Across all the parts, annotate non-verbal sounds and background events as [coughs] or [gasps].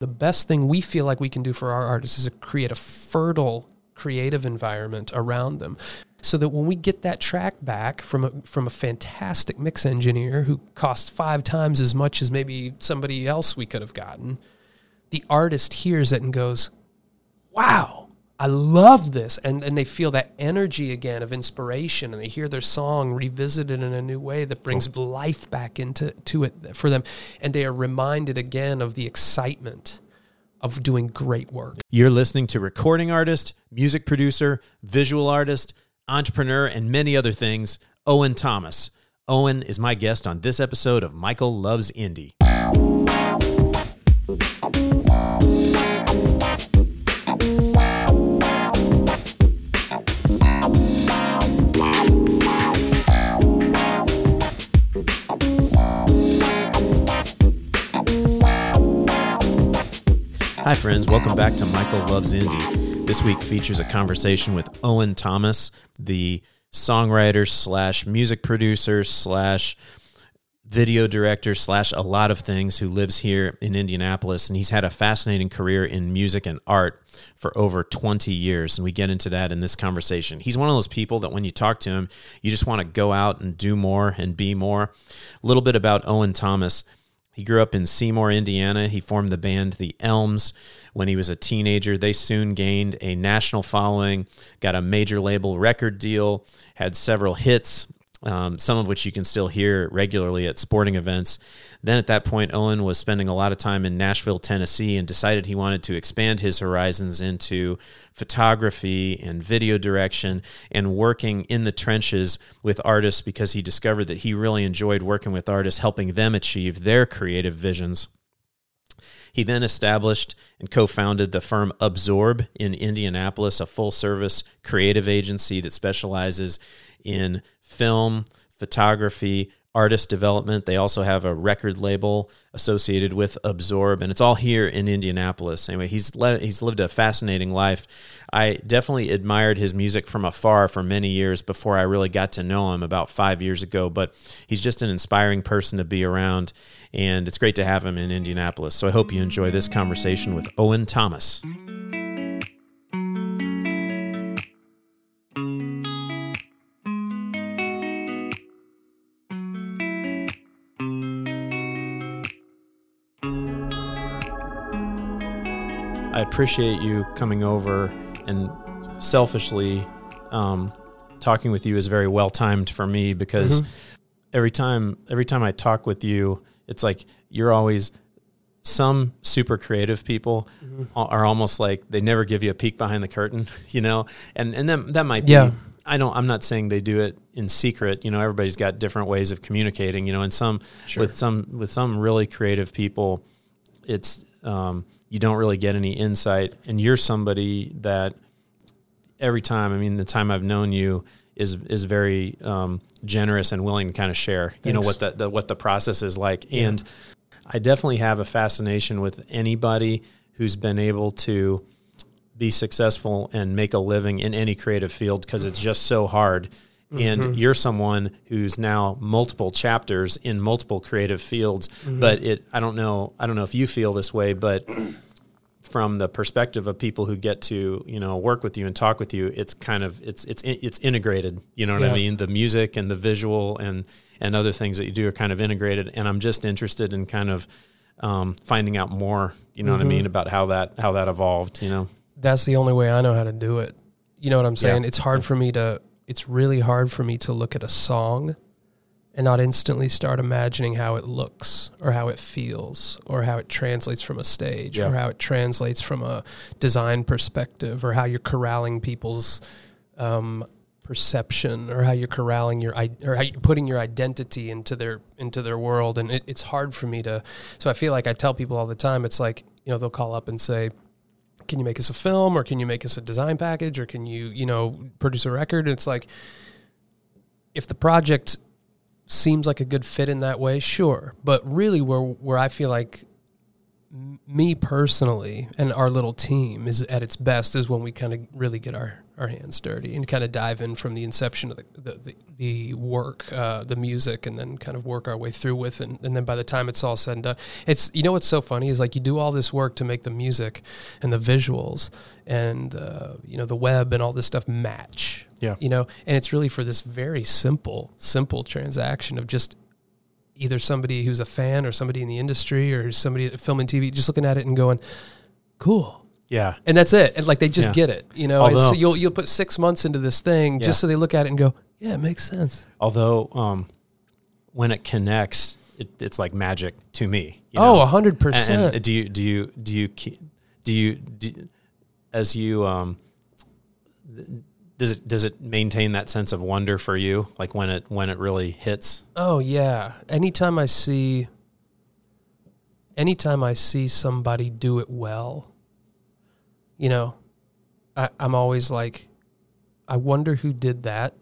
the best thing we feel like we can do for our artists is to create a fertile creative environment around them. So that when we get that track back from a, from a fantastic mix engineer who cost five times as much as maybe somebody else we could have gotten, the artist hears it and goes, "Wow, I love this," and and they feel that energy again of inspiration, and they hear their song revisited in a new way that brings cool. life back into to it for them, and they are reminded again of the excitement of doing great work. You're listening to recording artist, music producer, visual artist entrepreneur, and many other things, Owen Thomas. Owen is my guest on this episode of Michael Loves Indie. Hi, friends. Welcome back to Michael Loves Indie. This week features a conversation with Owen Thomas, the songwriter slash music producer slash video director slash a lot of things who lives here in Indianapolis. And he's had a fascinating career in music and art for over 20 years. And we get into that in this conversation. He's one of those people that when you talk to him, you just want to go out and do more and be more. A little bit about Owen Thomas. He grew up in Seymour, Indiana. He formed the band The Elms when he was a teenager. They soon gained a national following, got a major label record deal, had several hits, um, some of which you can still hear regularly at sporting events. Then at that point, Owen was spending a lot of time in Nashville, Tennessee, and decided he wanted to expand his horizons into photography and video direction and working in the trenches with artists because he discovered that he really enjoyed working with artists, helping them achieve their creative visions. He then established and co founded the firm Absorb in Indianapolis, a full service creative agency that specializes in film, photography, artist development. They also have a record label associated with Absorb, and it's all here in Indianapolis. Anyway, he's le- he's lived a fascinating life. I definitely admired his music from afar for many years before I really got to know him about five years ago. But he's just an inspiring person to be around, and it's great to have him in Indianapolis. So I hope you enjoy this conversation with Owen Thomas. I appreciate you coming over and selfishly um, talking with you is very well timed for me because mm-hmm. every time every time I talk with you, it's like you're always some super creative people mm-hmm. are almost like they never give you a peek behind the curtain, [laughs] you know, and and then that might be. Yeah. I don't. I'm not saying they do it in secret. You know, everybody's got different ways of communicating. You know, and some sure. with some with some really creative people, it's um, you don't really get any insight. And you're somebody that every time, I mean, the time I've known you is is very um, generous and willing to kind of share. Thanks. You know what the, the, what the process is like, yeah. and I definitely have a fascination with anybody who's been able to be successful and make a living in any creative field because it's just so hard. And mm-hmm. you're someone who's now multiple chapters in multiple creative fields. Mm-hmm. But it, I don't know, I don't know if you feel this way, but from the perspective of people who get to you know work with you and talk with you it's kind of it's it's it's integrated you know what yeah. i mean the music and the visual and and other things that you do are kind of integrated and i'm just interested in kind of um, finding out more you know mm-hmm. what i mm-hmm. mean about how that how that evolved you know that's the only way i know how to do it you know what i'm saying yeah. it's hard for me to it's really hard for me to look at a song and not instantly start imagining how it looks or how it feels or how it translates from a stage yeah. or how it translates from a design perspective or how you're corralling people's um, perception or how you're corralling your or how you're putting your identity into their into their world and it, it's hard for me to so i feel like i tell people all the time it's like you know they'll call up and say can you make us a film or can you make us a design package or can you you know produce a record and it's like if the project seems like a good fit in that way, sure. But really, where where I feel like me personally and our little team is at its best is when we kind of really get our, our hands dirty and kind of dive in from the inception of the the, the, the work, uh, the music, and then kind of work our way through with, and, and then by the time it's all said and done, it's you know what's so funny is like you do all this work to make the music and the visuals and uh, you know the web and all this stuff match. Yeah. You know, and it's really for this very simple, simple transaction of just either somebody who's a fan or somebody in the industry or somebody at filming TV just looking at it and going, "Cool." Yeah. And that's it. And like they just Yeah. get it. You know, Although- it's, you'll you'll put 6 months into this thing Yeah. just so they look at it and go, "Yeah, it makes sense." Although, um, when it connects, it, it's like magic to me. you Oh, know? a 100%. And, and do you do you do you do you do, as you um does it does it maintain that sense of wonder for you like when it when it really hits Oh yeah. Anytime I see anytime I see somebody do it well, you know, I, I'm always like, I wonder who did that.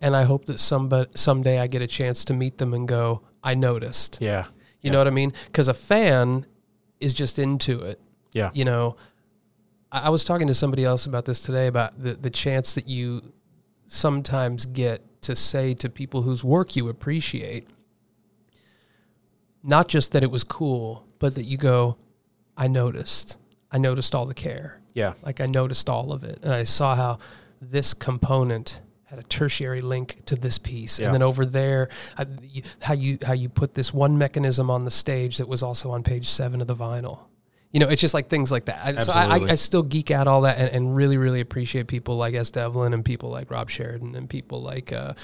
And I hope that somebody someday I get a chance to meet them and go, I noticed. yeah You know what I mean? Because a fan is just into it. yeah You know, I, I was talking to somebody else about this today about the, the chance that you sometimes get to say to people whose work you appreciate, not just that it was cool, but that you go, I noticed. I noticed all the care. yeah Like I noticed all of it. And I saw how this component had a tertiary link to this piece. Yeah. And then over there, I- you- how you how you put this one mechanism on the stage that was also on page seven of the vinyl. You know, it's just like things like that. I- So I, Absolutely. I, I still geek out all that and, and really, really appreciate people like Es Devlin and people like Rob Sheridan and people like, uh,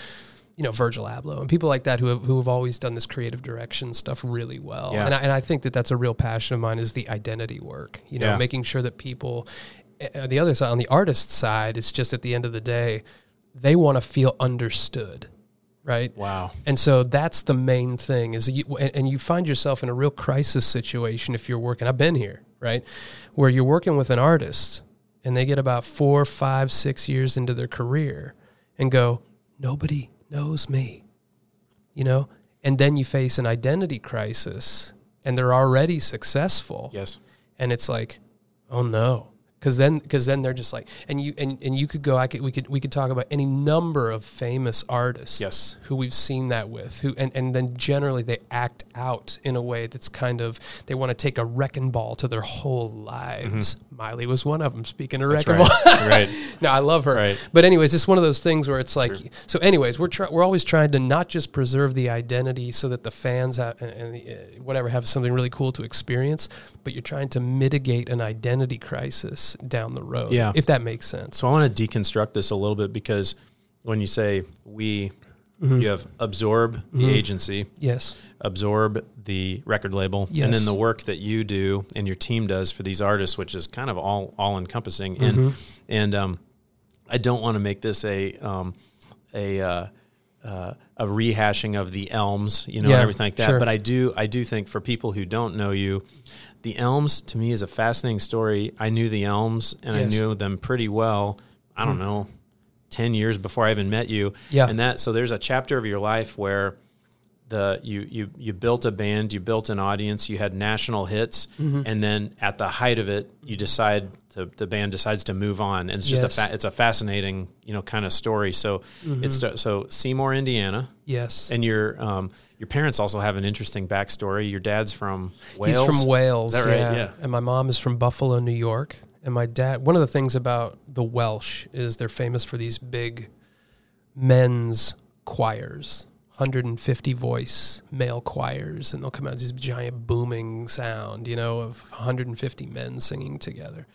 you know, Virgil Abloh and people like that who have, who have always done this creative direction stuff really well. Yeah. And, I, and I think that that's a real passion of mine is the identity work, you know, Yeah. making sure that people, uh, the other side, on the artist side, it's just at the end of the day, they want to feel understood, right? wow And so that's the main thing is you, and, and you find yourself in a real crisis situation if you're working. I've been here, right, where you're working with an artist and they get about four, five, six years into their career and go, nobody knows me, you know, and then you face an identity crisis and they're already successful. Yes. And it's like, oh no, because then because then they're just like, and you and, and you could go, I could we could we could talk about any number of famous artists, Yes. who we've seen that with, who and and then generally they act out in a way that's kind of they want to take a wrecking ball to their whole lives. Miley was one of them. Speaking of that's wrecking right ball, right [laughs] no, I love her. Right. But anyways, it's one of those things where it's like so. Anyways, we're try, we're always trying to not just preserve the identity so that the fans have and, and the, uh, whatever have something really cool to experience, but you're trying to mitigate an identity crisis down the road. Yeah. if that makes sense. So I want to deconstruct this a little bit because when you say we, you have absorb the agency, Yes. absorb the record label, and then the work that you do and your team does for these artists, which is kind of all all encompassing. Mm-hmm. And and um, I don't want to make this a um, a uh, uh, a rehashing of the Elms, you know, Yeah, everything like that. sure. But I do I do think for people who don't know you, the Elms to me is a fascinating story. I knew the Elms and I knew them pretty well. I don't know, ten years before I even met you. Yeah. and that so there's a chapter of your life where the you you you built a band, you built an audience, you had national hits, Mm-hmm. and then at the height of it, you decide to, the band decides to move on, and it's just Yes. a fa- it's a fascinating you know kind of story. So Mm-hmm. it's so Seymour, Indiana, Yes. and your um your parents also have an interesting backstory. Your dad's from Wales. He's from Wales. Is that right? Yeah. Yeah. And my mom is from Buffalo, New York. And my dad, one of the things about the Welsh is they're famous for these big men's choirs, 150 voice male choirs. And they'll come out with this giant booming sound, you know, of 150 men singing together.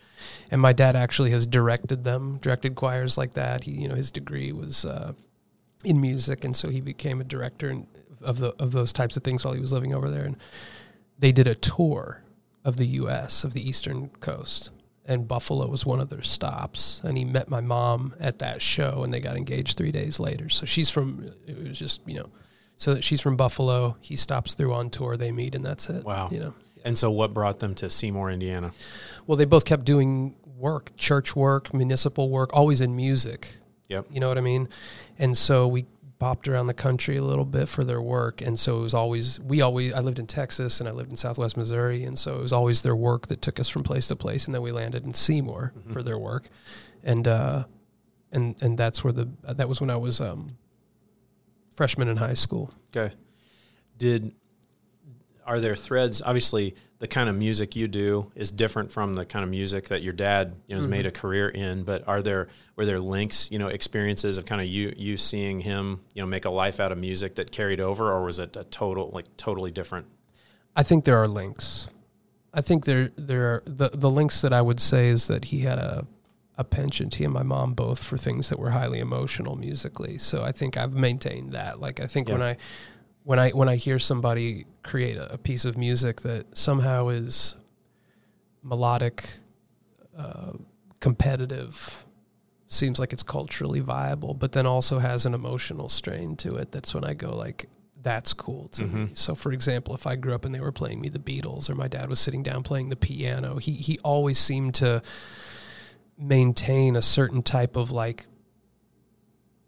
And my dad actually has directed them, directed choirs like that. He, you know, his degree was uh, in music. And so he became a director and- of the of those types of things while he was living over there. And they did a tour of the U.S. of the Eastern Coast, and Buffalo was one of their stops. And he met my mom at that show, and they got engaged three days later. So she's from it was just you know, so she's from Buffalo. He stops through on tour, they meet, and that's it. Wow. you know. And so, what brought them to Seymour, Indiana? Well, they both kept doing work, church work, municipal work, always in music. Yep. You know what I mean? And so we bopped around the country a little bit for their work, and so it was always we always I lived in Texas and I lived in Southwest Missouri, and so it was always their work that took us from place to place, and then we landed in Seymour mm-hmm. for their work, and uh, and and that's where the that was when I was um, freshman in high school. Okay, did are there threads? Obviously, the kind of music you do is different from the kind of music that your dad you know, has mm-hmm. made a career in. But are there were there links, you know, experiences of kind of you you seeing him, you know, make a life out of music that carried over, or was it a total like totally different? I think there are links. I think there there are the the links that I would say is that he had a a penchant he and my mom both for things that were highly emotional musically. So I think I've maintained that. Like I think yeah. when I when I when I hear somebody create a, a piece of music that somehow is melodic, uh, competitive, seems like it's culturally viable, but then also has an emotional strain to it. That's when I go like, that's cool to mm-hmm. me. So, for example, if I grew up and they were playing me the Beatles, or my dad was sitting down playing the piano, he he always seemed to maintain a certain type of like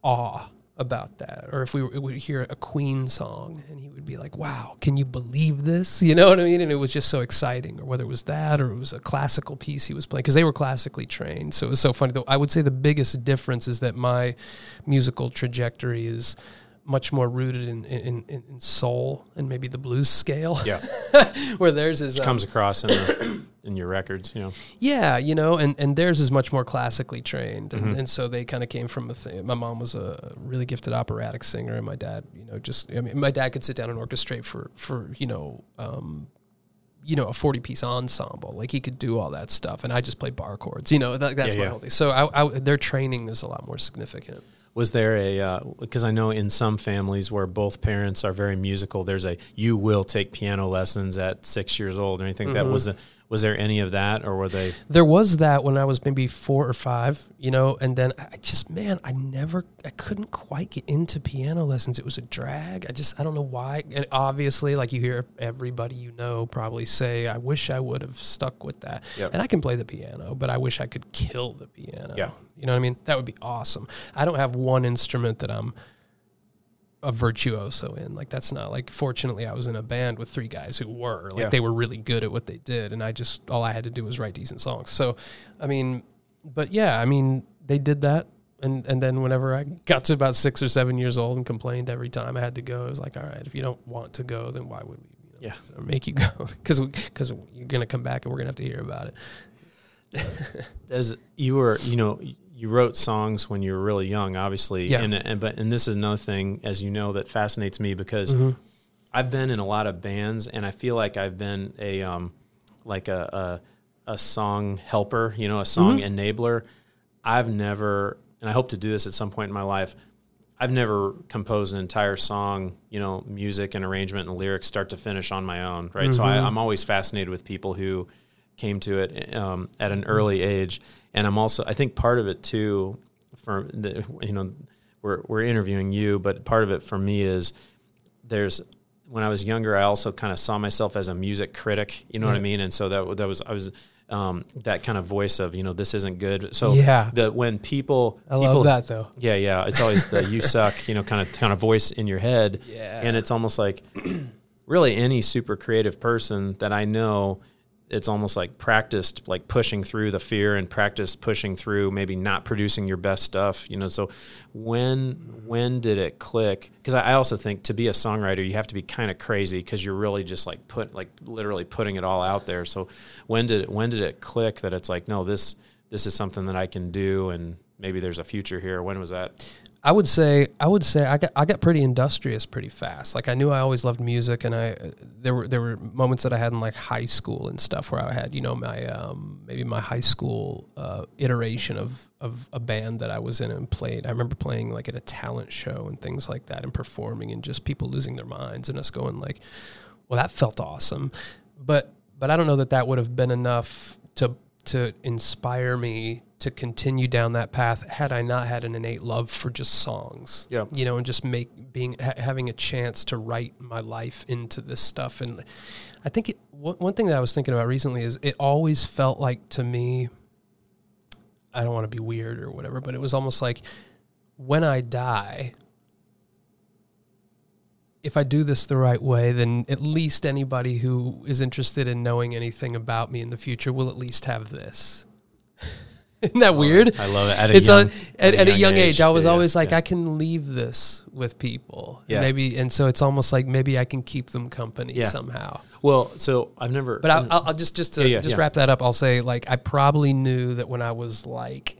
awe about that. Or if we, would hear a queen song and he would be like wow can you believe this? [laughs] You know what i mean? And it was just so exciting or whether it was that or it was a classical piece he was playing because they were classically trained. So it was so funny though. I would say the biggest difference is that my musical trajectory is much more rooted in, in, in, in soul and maybe the blues scale. Yeah. [laughs] Where theirs is. Um, comes across in, the, [coughs] in your records, you know. Yeah, you know, and, and theirs is much more classically trained. And, mm-hmm. and so they kind of came from a thing. My mom was a really gifted operatic singer, and my dad, you know, just, I mean, my dad could sit down and orchestrate for, for you know, um, you know, a 40 piece ensemble. Like he could do all that stuff. And I just play bar chords, you know, that, that's yeah, my yeah. whole thing. So I, I, their training is a lot more significant was there a because uh, I know in some families where both parents are very musical, there's a you will take piano lessons at six years old or anything. Mm-hmm. That was a was there any of that, or were they? There was that when I was maybe four or five, you know, and then I just, man, I never, I couldn't quite get into piano lessons. It was a drag. I just, I don't know why. And obviously, like you hear everybody you know probably say, I wish I would have stuck with that. Yep. And I can play the piano, but I wish I could kill the piano. Yeah. You know what I mean? That would be awesome. I don't have one instrument that I'm a virtuoso in. Like that's not like fortunately I was in a band with three guys who were like yeah. they were really good at what they did and I just all I had to do was write decent songs. So I mean but yeah, I mean they did that and and then whenever I got to about 6 or 7 years old and complained every time I had to go, I was like all right, if you don't want to go then why would we you know, yeah. make you go [laughs] cuz cuz you're going to come back and we're going to have to hear about it. As you were, you know, you wrote songs when you were really young, obviously. Yeah. And, and but and this is another thing, as you know, that fascinates me because mm-hmm. I've been in a lot of bands, and I feel like I've been a um, like a, a, a song helper, you know, a song mm-hmm. enabler. I've never, and I hope to do this at some point in my life. I've never composed an entire song, you know, music and arrangement and lyrics, start to finish on my own, right? Mm-hmm. So I, I'm always fascinated with people who came to it um, at an early age, and I'm also I think part of it too, for the you know we're we're interviewing you, but part of it for me is there's when I was younger, I also kind of saw myself as a music critic, you know what I mean, and so that that was I was um, that kind of voice of you know this isn't good. So yeah, the when people I people, love that though. Yeah, yeah, it's always the you [laughs] suck, you know, kind of kind of voice in your head. Yeah, and it's almost like really any super creative person that I know it's almost like practiced like pushing through the fear and practiced pushing through maybe not producing your best stuff you know? So when when did it click? Because I, also think to be a songwriter you have to be kind of crazy because you're really just like put like literally putting it all out there. So when did it when did it click that it's like no this this is something that i can do and maybe there's a future here? When was that I would say I would say I got I got pretty industrious pretty fast. Like I knew I always loved music, and I there were there were moments that I had in like high school and stuff where I had you know my um, maybe my high school uh, iteration of of a band that I was in and played. I remember playing like at a talent show and things like that, and performing, and just people losing their minds, and us going like, "Well, that felt awesome," but but I don't know that that would have been enough to to inspire me to continue down that path had I not had an innate love for just songs. Yeah. You know, and just make being ha- having a chance to write my life into this stuff and I think it, one, one thing that I was thinking about recently is it always felt like to me I don't want to be weird or whatever, but it was almost like when I die if I do this the right way, then at least anybody who is interested in knowing anything about me in the future will at least have this. [laughs] Isn't that weird? I love it. At a it's young, a, at, at, a young age, I was yeah, always like, yeah. I can leave this with people. Yeah. Maybe, and so it's almost like maybe I can keep them company Yeah. somehow. well, so I've never. But I'll, I'll, just just to just wrap that up. I'll say like I probably knew that when I was like,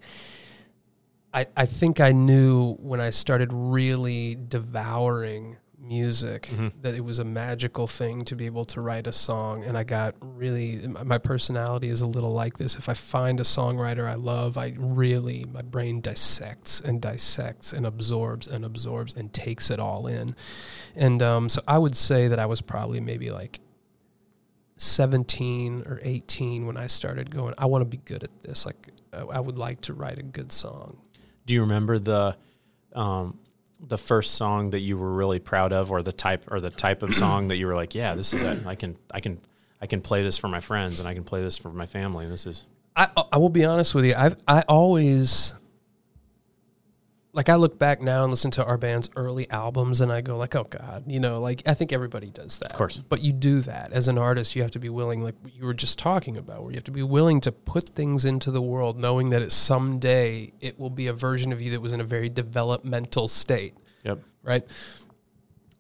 I I think I knew when I started really devouring music Mm-hmm. that it was a magical thing to be able to write a song and I got really my- personality is a little like this if I find a songwriter I love I really my brain dissects and dissects and absorbs and absorbs and takes it all in and um, so I would say that I was probably maybe like 17 or 18 when I started going, I want to be good at this. Like, I I would like to write a good song. Do you remember the um, the first song that you were really proud of, or the type or the type of song that you were like, yeah, this is it. I can I can I can play this for my friends, and I can play this for my family. This is I, I will be honest with you. I've, I always, like, I look back now and listen to our band's early albums and I go, like, oh God, you know, like, I think everybody does that. Of course. But you do that. As an artist, you have to be willing, like you were just talking about, where you have to be willing to put things into the world knowing that it someday it will be a version of you that was in a very developmental state. yep. right?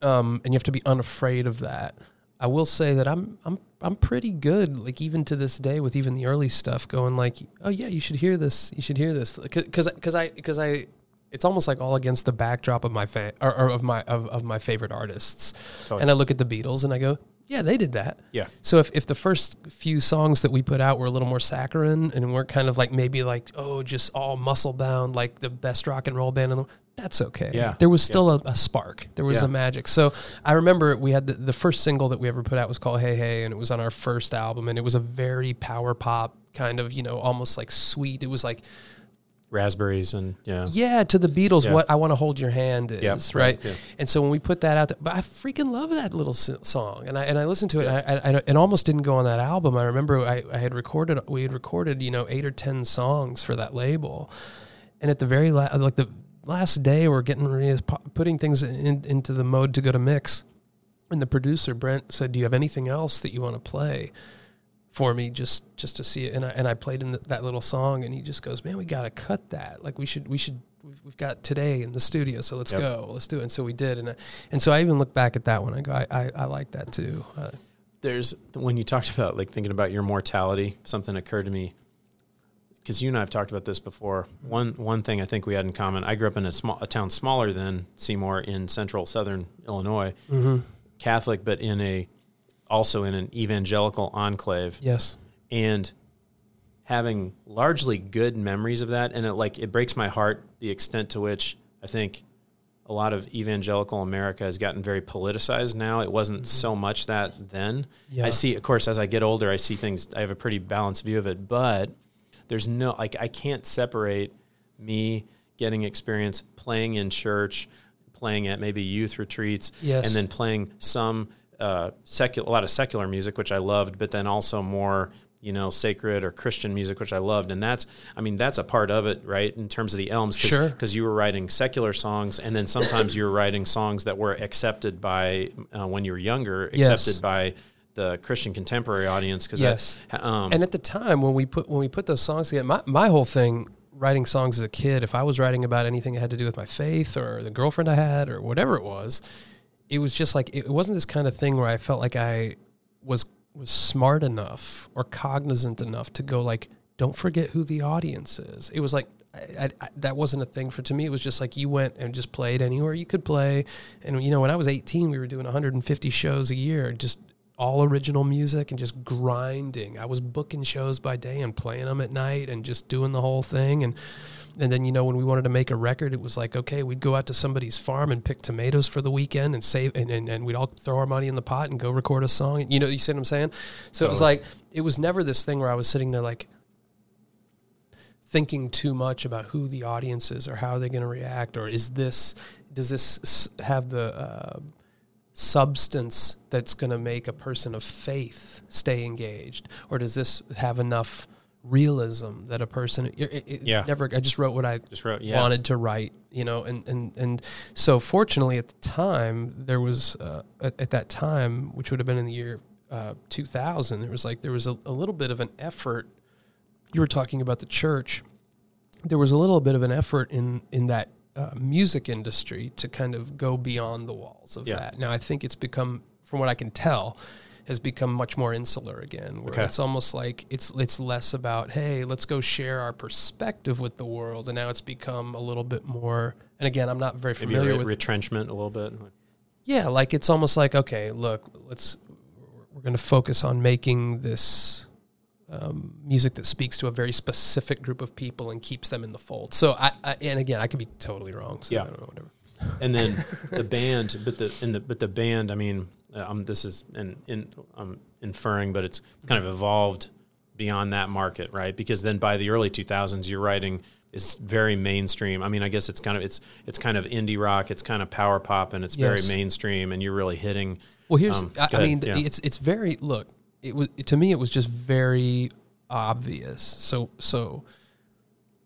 Um, and you have to be unafraid of that. I will say that I'm I'm I'm pretty good, like even to this day, with even the early stuff, going like, oh yeah, you should hear this, you should hear this, because because I because I, it's almost like all against the backdrop of my fa- or, or of my of, of my favorite artists, Totally. and I look at the Beatles and I go, yeah, they did that. Yeah. So if, if the first few songs that we put out were a little more saccharine and weren't kind of like maybe like oh just all muscle bound like the best rock and roll band in the world, that's okay. Yeah. There was still a, a spark. There was Yeah. a magic. So I remember we had the, the first single that we ever put out was called Hey Hey and it was on our first album and it was a very power pop kind of, you know, almost like sweet. It was like Raspberries and yeah. yeah, to the Beatles, Yeah. what I want to hold your hand is, Yeah, right? yeah. And so when we put that out, there, but I freaking love that little song, and I and I listened to it. And I, I, it almost didn't go on that album. I remember I, I had recorded, we had recorded, you know, eight or ten songs for that label, and at the very last, like the last day, we're getting ready, putting things in, into the mode to go to mix, and the producer Brent said, "Do you have anything else that you want to play?" For me just just to see it. And I, and I played in th that little song and he just goes man we got to cut that. Like we should we should we've, we've got today in the studio so let's Yep. go. Let's do it. And so we did. And I, and so I even look back at that one. I go I, I, I like that too. Uh, There's when you talked about like thinking about your mortality, something occurred to me because you and I have talked about this before. One one thing I think we had in common. I grew up in a small a town smaller than Seymour in central southern Illinois, Catholic, but in a also in an evangelical enclave. yes and having largely good memories of that and it like it breaks my heart the extent to which i think a lot of evangelical america has gotten very politicized now it wasn't mm-hmm. so much that then Yeah. i see of course as i get older i see things i have a pretty balanced view of it but there's no like i can't separate me getting experience playing in church playing at maybe youth retreats Yes. and then playing some uh, secular, a lot of secular music, which I loved, but then also more, you know, sacred or Christian music, which I loved. And that's, I mean, that's a part of it, right? In terms of the Elms, cause, Sure. Because you were writing secular songs, and then sometimes you were writing songs that were accepted by uh, when you were younger, Yes. accepted by the Christian contemporary audience. Because Yes. um, and at the time when we put when we put those songs together my, my whole thing writing songs as a kid if I was writing about anything that had to do with my faith or the girlfriend I had or whatever it was it was just like it wasn't this kind of thing where I felt like I was was smart enough or cognizant enough to go like don't forget who the audience is. It was like I, I, that wasn't a thing for to me it was just like you went and just played anywhere you could play. And you know when I was 18 we were doing 150 shows a year just all original music and just grinding. I was booking shows by day and playing them at night and just doing the whole thing. And and then you know when we wanted to make a record it was like okay we'd go out to somebody's farm and pick tomatoes for the weekend and save and, and, and we'd all throw our money in the pot and go record a song. You know you see what i'm saying? So it was like it was never this thing where i was sitting there like thinking too much about who the audience is or how they're going to react or is this does this have the uh, substance that's going to make a person of faith stay engaged? Or does this have enough realism that a person it, it Yeah. never I just wrote what I Just wrote, yeah. wanted to write, you know, and and and so fortunately at the time there was uh, at, at that time, which would have been in the year uh, 2000, there was like there was a, a little bit of an effort. You were talking about the church. There was a little bit of an effort in in that uh, music industry to kind of go beyond the walls of Yeah. that. Now I think it's become, from what I can tell, has become much more insular again. Where Okay. it's almost like it's it's less about hey, let's go share our perspective with the world, and now it's become a little bit more. And again, I'm not very familiar re- with retrenchment a little bit. yeah, like it's almost like okay, look, let's we're going to focus on making this um, music that speaks to a very specific group of people and keeps them in the fold. So I, I and again, I could be totally wrong. So Yeah. I don't know, whatever. and then [laughs] the band, but the in the but the band. I mean, um, this is in, in I'm inferring, but it's kind of evolved beyond that market, right? Because then by the early 2000s, your writing is very mainstream. I mean, I guess it's kind of it's it's kind of indie rock, it's kind of power pop, and it's Yes. very mainstream, and you're really hitting. Well, here's Um, I, I mean, yeah. it's it's very look. It was to me, it was just very obvious. So so,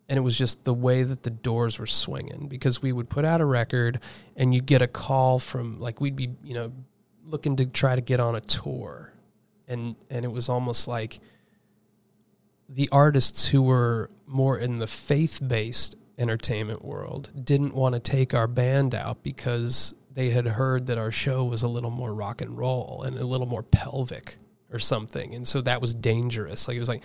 and it was just the way that the doors were swinging because we would put out a record, and you'd get a call from like we'd be you know looking to try to get on a tour, and and it was almost like the artists who were more in the faith based entertainment world didn't want to take our band out because they had heard that our show was a little more rock and roll and a little more pelvic or something. And so that was dangerous. Like it was like,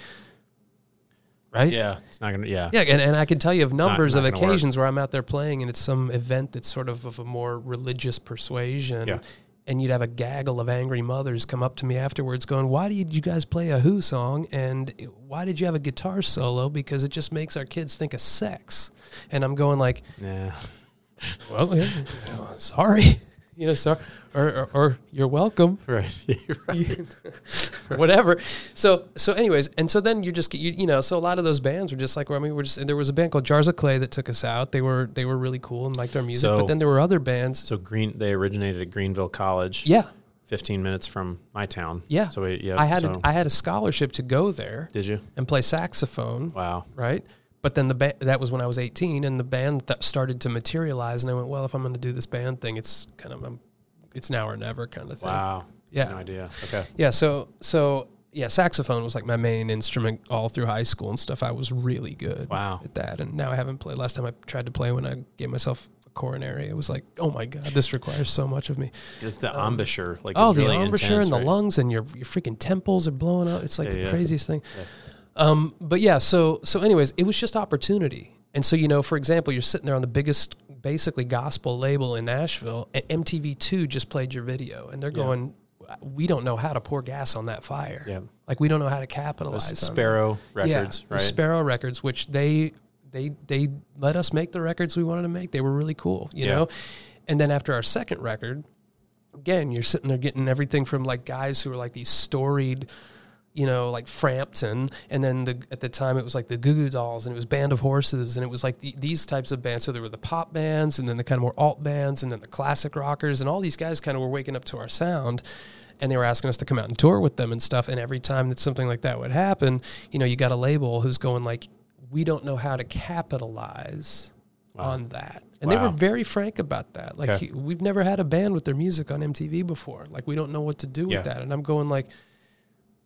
right? Yeah, it's not gonna. Yeah, Yeah, and, and I can tell you of numbers not of gonna work. occasions where I'm out there playing and it's some event that's sort of of a more religious persuasion. Yeah. And you'd have a gaggle of angry mothers come up to me afterwards going, Why did you guys play a Who song? And why did you have a guitar solo? Because it just makes our kids think of sex. And I'm going like, yeah. Well, yeah, sorry. You know, sorry. Or, or, or you're welcome [laughs] Right. [laughs] Right. [laughs] whatever. So so anyways, and so then you just you, you know, so a lot of those bands were just like well, I mean, we're just there was a band called Jars of Clay that took us out. They were they were really cool and liked our music, So- but then there were other bands. So Green, they originated at Greenville College. Yeah, 15 minutes from my town. Yeah. So we, yeah. I had so, a, I had a scholarship to go there did you? and play saxophone, Wow. right? But then the ba- that was when I was 18, and the band that started to materialize, and I went, well, if I'm going to do this band thing, it's kind of um, it's now or never kind of thing. Wow. Yeah. No idea. Okay. Yeah, so so yeah, saxophone was like my main instrument all through high school and stuff. I was really good Wow. at that, and now I haven't played. Last time I tried to play when I gave myself a coronary, it was like, oh my god, this requires so much of me. It's the embouchure. Like oh, the really embouchure intense, and the right? lungs, and your your freaking temples are blowing out. It's like Yeah, the yeah. craziest thing. Yeah. Um, but yeah, so so anyways, it was just opportunity. And so you know, for example, you're sitting there on the biggest, basically gospel label in Nashville, and MTV2 just played your video, and they're Yeah. going, "We don't know how to pour gas on that fire. Yeah. Like we don't know how to capitalize on that." Sparrow Records, yeah, right? Sparrow Records, which they they they let us make the records we wanted to make. They were really cool, you Yeah. know. And then after our second record, again, you're sitting there getting everything from like guys who are like these storied, you know, like Frampton, and then the at the time it was like the Goo Goo Dolls, and it was Band of Horses, and it was like the, these types of bands. So there were the pop bands, and then the kind of more alt bands, and then the classic rockers, and all these guys kind of were waking up to our sound. And they were asking us to come out and tour with them and stuff. And every time that something like that would happen, you know, you got a label who's going like, "We don't know how to capitalize Wow. on that." And they were very frank about that. Like, Okay. we've never had a band with their music on MTV before. Like, we don't know what to do Yeah. with that. And I'm going like,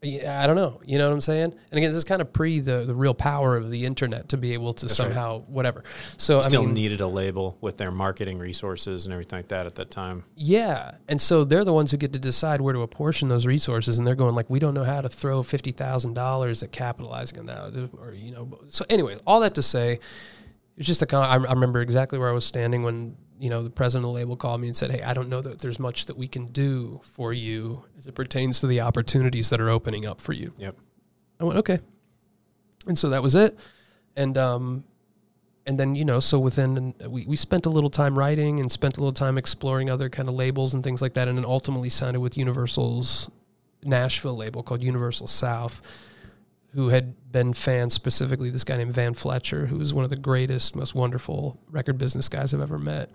I don't know. You know what I'm saying? And again, this is kind of pre the, the real power of the internet to be able to right. somehow whatever. So Still I mean, needed a label with their marketing resources and everything like that at that time. yeah. And so they're the ones who get to decide where to apportion those resources. And they're going like, we don't know how to throw fifty thousand dollars at capitalizing on that, or you know. So anyway, all that to say, it's just a. Con- I I remember exactly where I was standing when you know the president of the label called me and said, "Hey, I don't know that there's much that we can do for you as it pertains to the opportunities that are opening up for you." Yep. I went, okay. And so that was it. And um and then, you know, so within we, we spent a little time writing and spent a little time exploring other kind of labels and things like that, and then ultimately signed with Universal's Nashville label called Universal South, who had been fans specifically this guy named Van Fletcher, who was one of the greatest, most wonderful record business guys I've ever met.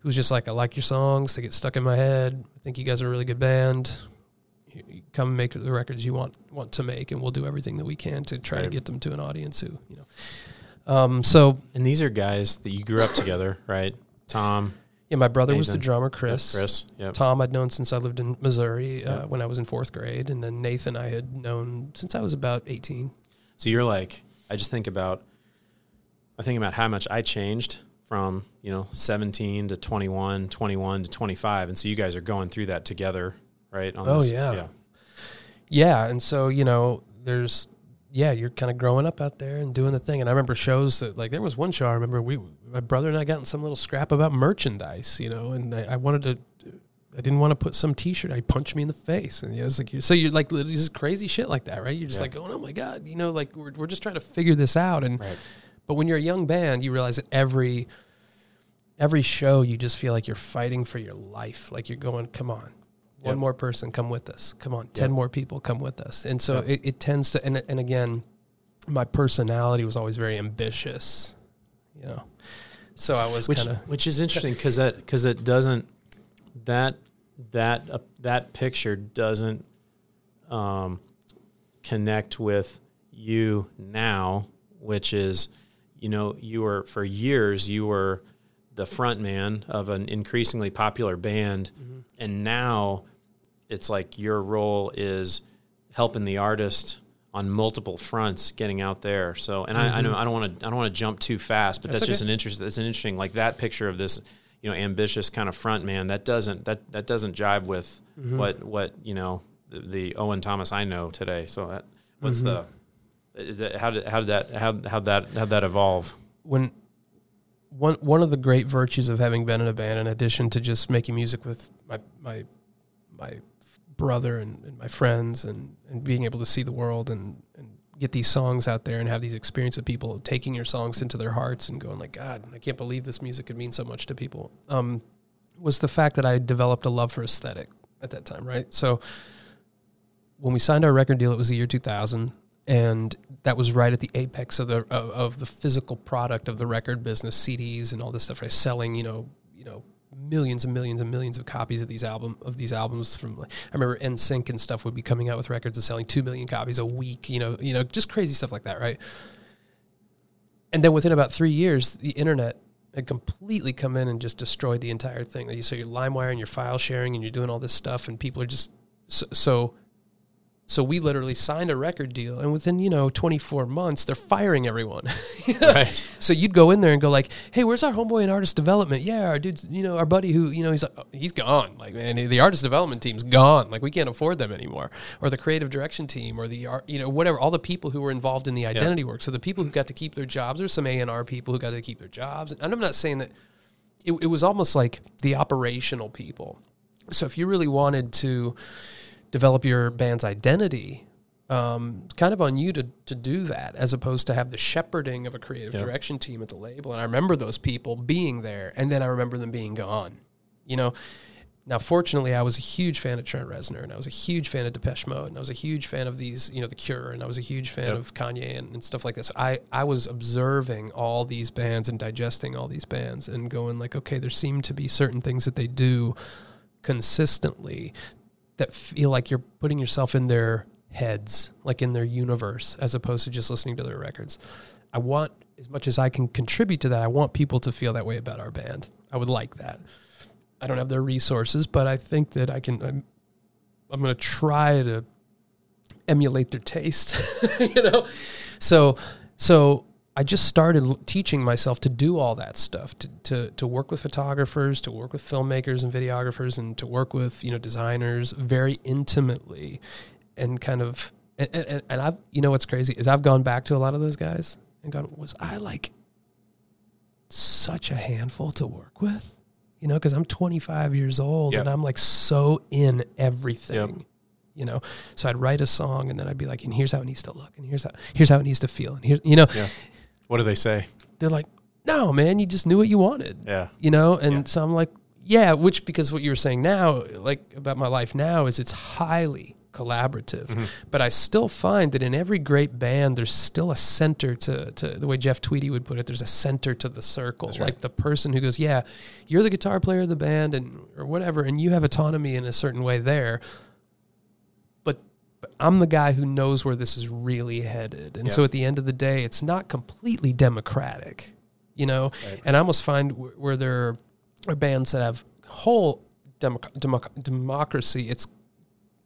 Who was just like, I like your songs, they get stuck in my head. I think you guys are a really good band come make the records you want want to make, and we'll do everything that we can to try Right. to get them to an audience who you know. Um, so And these are guys that you grew up together, right? Tom, yeah, my brother was the drummer, Chris. Chris. Yep. Tom I'd known since I lived in Missouri uh, Yeah. when I was in fourth grade, and then Nathan I had known since I was about eighteen. So you're like, I just think about, I think about how much I changed from, you know, 17 to 21, 21 to 25. And so you guys are going through that together, right? On Oh, this- yeah. Yeah, and so you know, there's yeah, you're kind of growing up out there and doing the thing. And I remember shows that like there was one show I remember we my brother and I got in some little scrap about merchandise, you know, and I, I wanted to. I didn't want to put some T-shirt. I punched me in the face, and you know, it's like so you're like this crazy shit like that, right? You're just Yeah. like going, oh my god, you know, like we're we're just trying to figure this out. And Right. but when you're a young band, you realize that every every show you just feel like you're fighting for your life. Like you're going, come on, one Yep. more person, come with us. Come on, ten Yep. more people, come with us. And so Yep. it, it tends to, and and again, my personality was always very ambitious, you know. So I was Which, kind of which is interesting because that, because it doesn't, that, that, uh, that picture doesn't, um, connect with you now, which is, you know, you were for years you were the front man of an increasingly popular band, and now it's like your role is helping the artist on multiple fronts getting out there. So, and I, I mm-hmm. know I don't want to I don't want to jump too fast, but that's, That's just an interest. That's an interesting like that picture of this, you know, ambitious kind of front man. That doesn't that that doesn't jive with mm-hmm. what what you know the, the Owen Thomas I know today. So, that, what's the mm-hmm. is that how did how did that how how that how that evolve? when one one of the great virtues of having been in a band, in addition to just making music with my my my brother and, and my friends, and and being able to see the world and and get these songs out there and have these experiences of people taking your songs into their hearts and going like, God, I can't believe this music could mean so much to people. Um, was the fact that I developed a love for aesthetic at that time, right? So when we signed our record deal, it was the year 2000, and that was right at the apex of the of, of the physical product of the record business, CDs and all this stuff, right? Selling, you know, you know, millions and millions and millions of copies of these album of these albums from. I remember NSYNC and stuff would be coming out with records and selling two million copies a week, you know, you know, just crazy stuff like that, right? And then within about three years, the internet had completely come in and just destroyed the entire thing. So you're LimeWire and you're file sharing and you're doing all this stuff, and people are just so. so so we literally signed a record deal, and within you know 24 months, they're firing everyone. [laughs] You know? Right. So you'd go in there and go like, "Hey, where's our homeboy in artist development? Yeah, our dude's, you know, our buddy who, you know, he's like, oh, he's gone. Like, man, the artist development team's gone. Like, we can't afford them anymore. Or the creative direction team, or the art, you know, whatever. All the people who were involved in the identity work. So the people who got to keep their jobs. There's some A and R people who got to keep their jobs. And I'm not saying that it, it was almost like the operational people. So if you really wanted to develop your band's identity, um, it's kind of on you to, to do that as opposed to have the shepherding of a creative Yeah. direction team at the label. And I remember those people being there and then I remember them being gone. You know, now fortunately I was a huge fan of Trent Reznor and I was a huge fan of Depeche Mode and I was a huge fan of these, you know, The Cure and I was a huge fan Yep. of Kanye and, and stuff like this. I, I was observing all these bands and digesting all these bands and going like, okay, there seem to be certain things that they do consistently that feel like you're putting yourself in their heads, like in their universe, as opposed to just listening to their records. I want, as much as I can contribute to that, I want people to feel that way about our band. I would like that. I don't have their resources, but I think that I can. I'm, I'm going to try to emulate their taste, [laughs] you know. So, so I just started teaching myself to do all that stuff, to, to to work with photographers, to work with filmmakers and videographers, and to work with you know designers very intimately, and kind of and, and, and I've you know what's crazy is I've gone back to a lot of those guys and gone was I like such a handful to work with, you know, because I'm 25 years old Yep. and I'm like so in everything. Yep. You know, so I'd write a song and then I'd be like, and here's how it needs to look, and here's how here's how it needs to feel, and here, you know, Yeah. What do they say? they're like, no, man, you just knew what you wanted Yeah. you know and Yeah. so i'm like yeah which because what you were saying now like about my life now is it's highly collaborative Mm-hmm. but i still find that in every great band there's still a center to, to the way jeff tweedy would put it there's a center to the circle like the person who goes yeah you're the guitar player of the band and or whatever and you have autonomy in a certain way there but I'm the guy who knows where this is really headed. And so at the end of the day, it's not completely democratic, you know? Right. And I almost find where there are bands that have whole democ- democ- democracy, it's,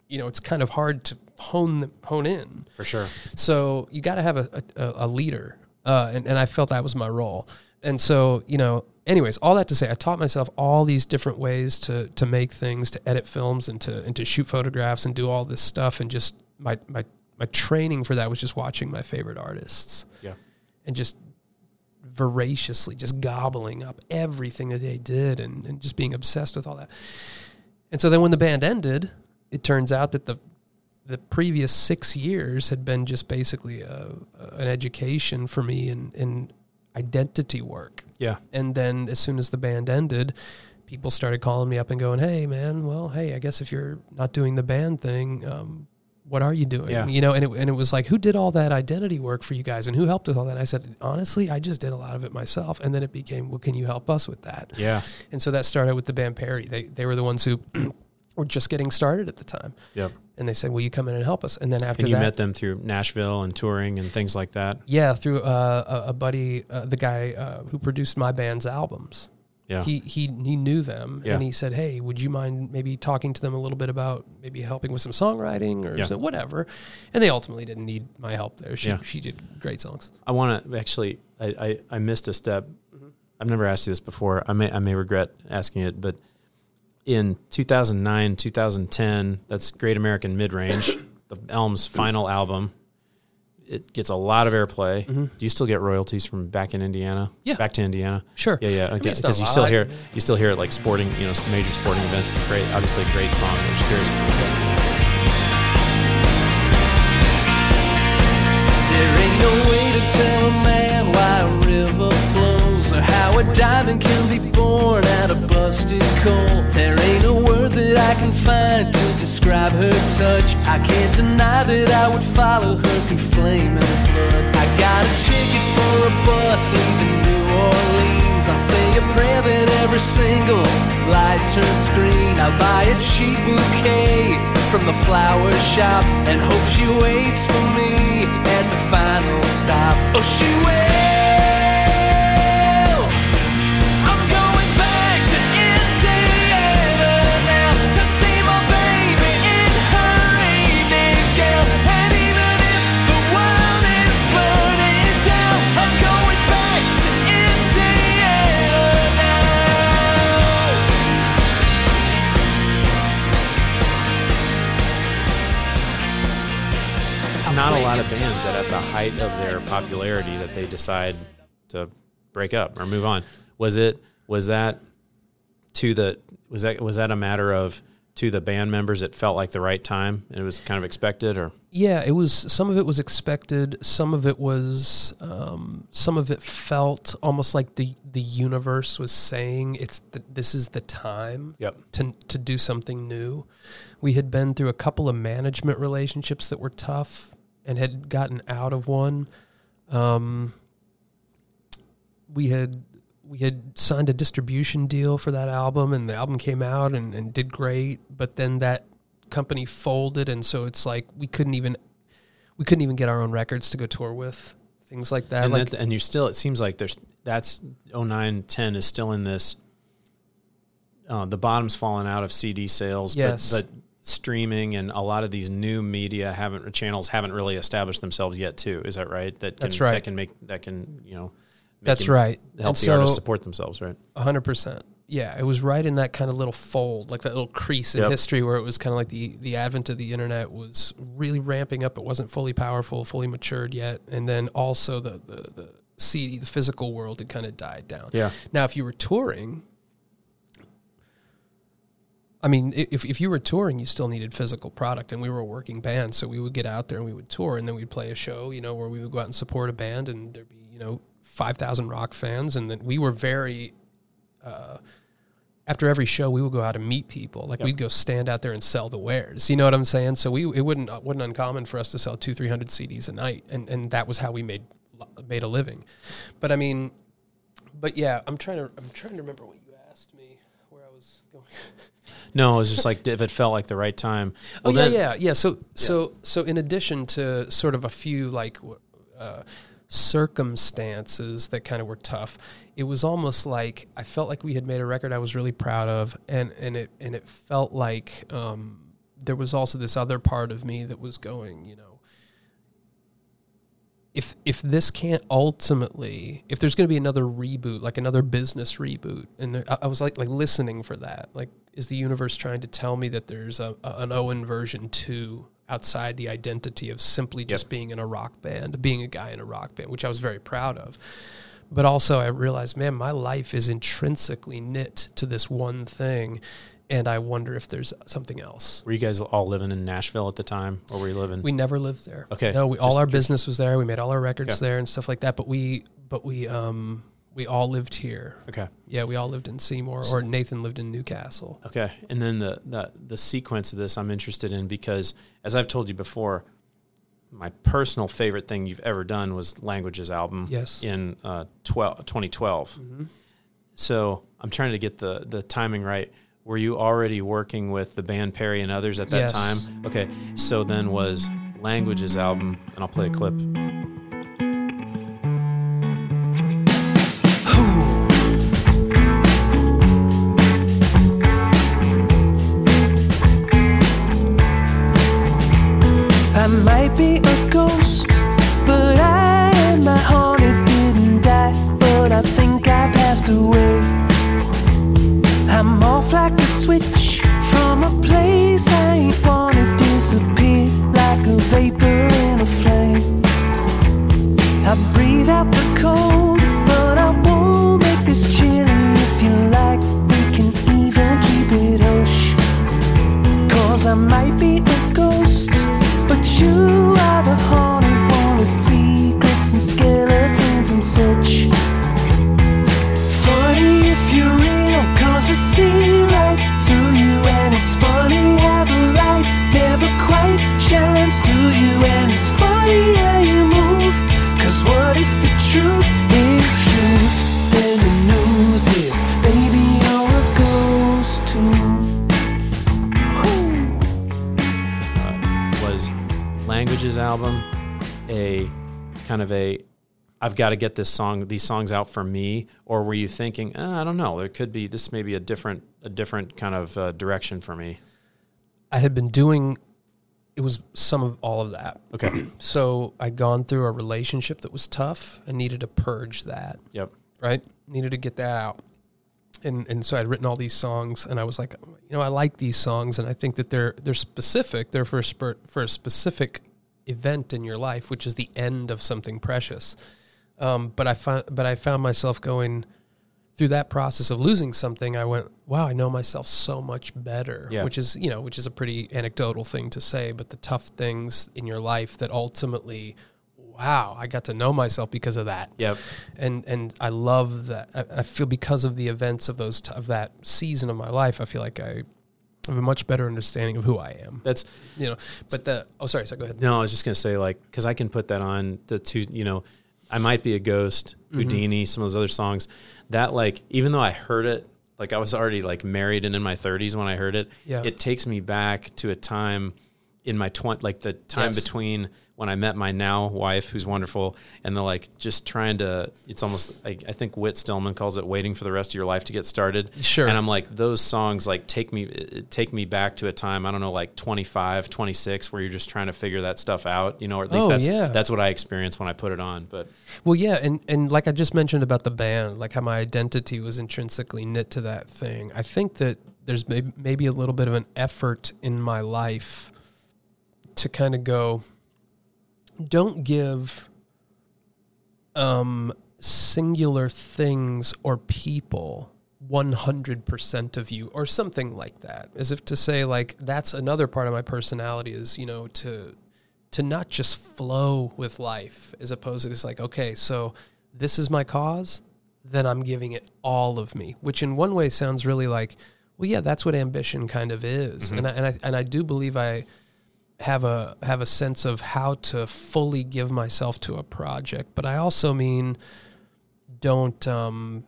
you know, it's kind of hard to hone, hone in. For sure. So you got to have a, a, a leader. Uh, and, and I felt that was my role. And so, you know, anyways, all that to say, I taught myself all these different ways to to make things, to edit films, and to and to shoot photographs, and do all this stuff. And just my my my training for that was just watching my favorite artists. Yeah. And just voraciously just gobbling up everything that they did and, and just being obsessed with all that. And so then when the band ended, it turns out that the the previous six years had been just basically a, an education for me in, in identity work. Yeah. And then as soon as the band ended, people started calling me up and going, "Hey, man, well, hey, I guess if you're not doing the band thing, um, what are you doing? Yeah. You know, and it, and it was like, who did all that identity work for you guys and who helped with all that? And I said, honestly, I just did a lot of it myself. And then it became, well, can you help us with that? Yeah. And so that started with the band Perry. They, they were the ones who [clears throat] were just getting started at the time. Yep. And they said, will you come in and help us? And then after and you that, met them through Nashville and touring and things like that. Yeah. Through uh, a, a buddy, uh, the guy uh, who produced my band's albums. Yeah. He he he knew them Yeah. and he said, "Hey, would you mind maybe talking to them a little bit about maybe helping with some songwriting or Yeah. so- whatever?" And they ultimately didn't need my help there. She Yeah. she did great songs. I want to actually. I, I, I missed a step. Mm-hmm. I've never asked you this before. I may I may regret asking it, but in 2009, 2010, that's Great American Mid Range, [coughs] the Elms' final album. It gets a lot of airplay. Do you still get royalties from back in Indiana? Mm-hmm. Yeah. back to Indiana. Sure. Yeah, yeah. mean, it's not Because you still hear you still hear it like sporting, you know, major sporting events. It's great. Obviously, a great song. I'm just curious. There ain't no way to tell a man why a river flows or how a diamond can be born out of busted coal. There ain't a word that I can find to describe her touch. I can't deny that I would follow her through flame and flood. I got a ticket for a bus leaving New Orleans. I'll say a prayer that every single light turns green. I'll buy a cheap bouquet from the flower shop and hope she waits for me at the final stop. Oh, she will. Not a lot of bands that at the height of their popularity that they decide to break up or move on. Was it was that to the was that was that a matter of to the band members it felt like the right time and it was kind of expected or Yeah, it was. Some of it was expected. Some of it was. Um, some of it felt almost like the the universe was saying it's the, this is the time. Yep. To to do something new. We had been through a couple of management relationships that were tough and had gotten out of one. Um, we had we had signed a distribution deal for that album and the album came out and, and did great but then that company folded and so it's like we couldn't even we couldn't even get our own records to go tour with things like that and like that, and you still it seems like there's that's 09 10 is still in this uh, the bottom's fallen out of CD sales Yes. but, but streaming and a lot of these new media haven't channels haven't really established themselves yet too is that right that can, That's right. that can make that can you know make that's right help and the so artists support themselves right 100% yeah it was right in that kind of little fold like that little crease in Yep. history where it was kind of like the the advent of the internet was really ramping up it wasn't fully powerful fully matured yet and then also the the, the CD, the physical world had kind of died down. Yeah. Now, if you were touring, I mean, if, if you were touring, you still needed physical product, and we were a working band, so we would get out there and we would tour, and then we'd play a show, you know, where we would go out and support a band, and there'd be, you know, five thousand rock fans, and then we were very. Uh, after every show, we would go out and meet people. Like Yep. we'd go stand out there and sell the wares. You know what I'm saying? So we it wouldn't it wasn't uncommon for us to sell two three hundred CDs a night, and and that was how we made made a living. But I mean, but yeah, I'm trying to I'm trying to remember what you asked me where I was was going. No, it was just like if it felt like the right time. oh yeah, then- yeah, yeah. So so so in addition to sort of a few like uh, circumstances that kind of were tough, it was almost like I felt like we had made a record I was really proud of, and and it and it felt like um, there was also this other part of me that was going, you know. If if this can't ultimately, if there's going to be another reboot, like another business reboot, and there, I, I was like like listening for that, like is the universe trying to tell me that there's a, a an Owen version two outside the identity of simply just being in a rock band, being a guy in a rock band, which I was very proud of. But also, I realized, man, my life is intrinsically knit to this one thing, and I wonder if there's something else. Were you guys all living in Nashville at the time, or were you living? We never lived there. Okay, No, we, all our business was there. We made all our records Okay. there and stuff like that. But we, but we, um, we all lived here. okay, Yeah, we all lived in Seymour, or Nathan lived in Newcastle. okay. And then the, the the sequence of this, I'm interested in because, as I've told you before, my personal favorite thing you've ever done was Languages album. Yes. In uh, 12, 2012. So I'm trying to get the the timing right. Were you already working with the band Perry and others at that Yes. time? Okay. So then was Languages album, and I'll play a clip. Album a kind of a I've got to get this song these songs out for me or were you thinking "Uh, I don't know there could be this may be a different a different kind of uh, direction for me I had been doing. It was some of all of that. okay [clears throat] So I'd gone through a relationship that was tough and needed to purge that. yep right? Needed to get that out. And and so I'd written all these songs and I was like, you know, I like these songs and I think that they're they're specific. They're for a spur, for a specific event in your life, which is the end of something precious. Um, but I found but I found myself going through that process of losing something. I went, wow, I know myself so much better. Yeah. Which is you know, which is a pretty anecdotal thing to say, but the tough things in your life that ultimately. Wow, I got to know myself because of that yep and and I love that. I, I feel because of the events of those t- of that season of my life, I feel like I have a much better understanding of who I am. that's You know, but the oh sorry, so go ahead. no I was just gonna say like because I can put that on the two you know I might be a ghost Mm-hmm. Houdini some of those other songs that like even though I heard it like I was already like married and in my 30s when I heard it Yeah. it takes me back to a time in my 20 like the time Yes. between when I met my now wife who's wonderful and the like just trying to it's almost like I think Whit Stillman calls it waiting for the rest of your life to get started Sure. and I'm like those songs like take me take me back to a time I don't know like 25 26 where you're just trying to figure that stuff out you know or at least Oh, that's yeah. that's what I experienced when I put it on but Well, yeah, and and like I just mentioned about the band, like how my identity was intrinsically knit to that thing. I think that there's maybe, maybe a little bit of an effort in my life to kind of go. Don't give um, singular things or people 100% of you or something like that. As if to say like that's another part of my personality is you know to to not just flow with life as opposed to just like okay so this is my cause then i'm giving it all of me which in one way sounds really like well yeah that's what ambition kind of is. And, I, and i and i do believe i have a have a sense of how to fully give myself to a project but i also mean don't um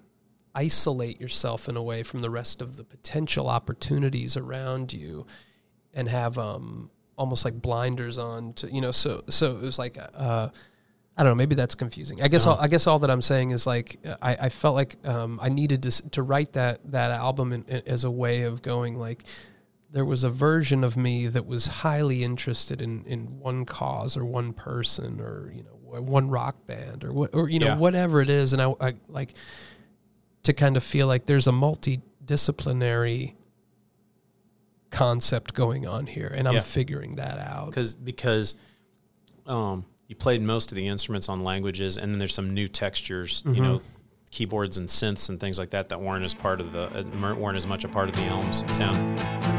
isolate yourself in a way from the rest of the potential opportunities around you and have um almost like blinders on to you know so so it was like uh I don't know. Maybe that's confusing. I guess. All, I guess all that I'm saying is like I, I felt like um, I needed to to write that that album in, in, as a way of going like there was a version of me that was highly interested in in one cause or one person or you know one rock band or what or you know Yeah. whatever it is, and I, I like to kind of feel like there's a multidisciplinary concept going on here, and I'm Yeah. figuring that out. because because um, you played most of the instruments on languages, and then there's some new textures, you know, keyboards and synths and things like that that weren't as part of the uh, weren't as much a part of the Elms sound.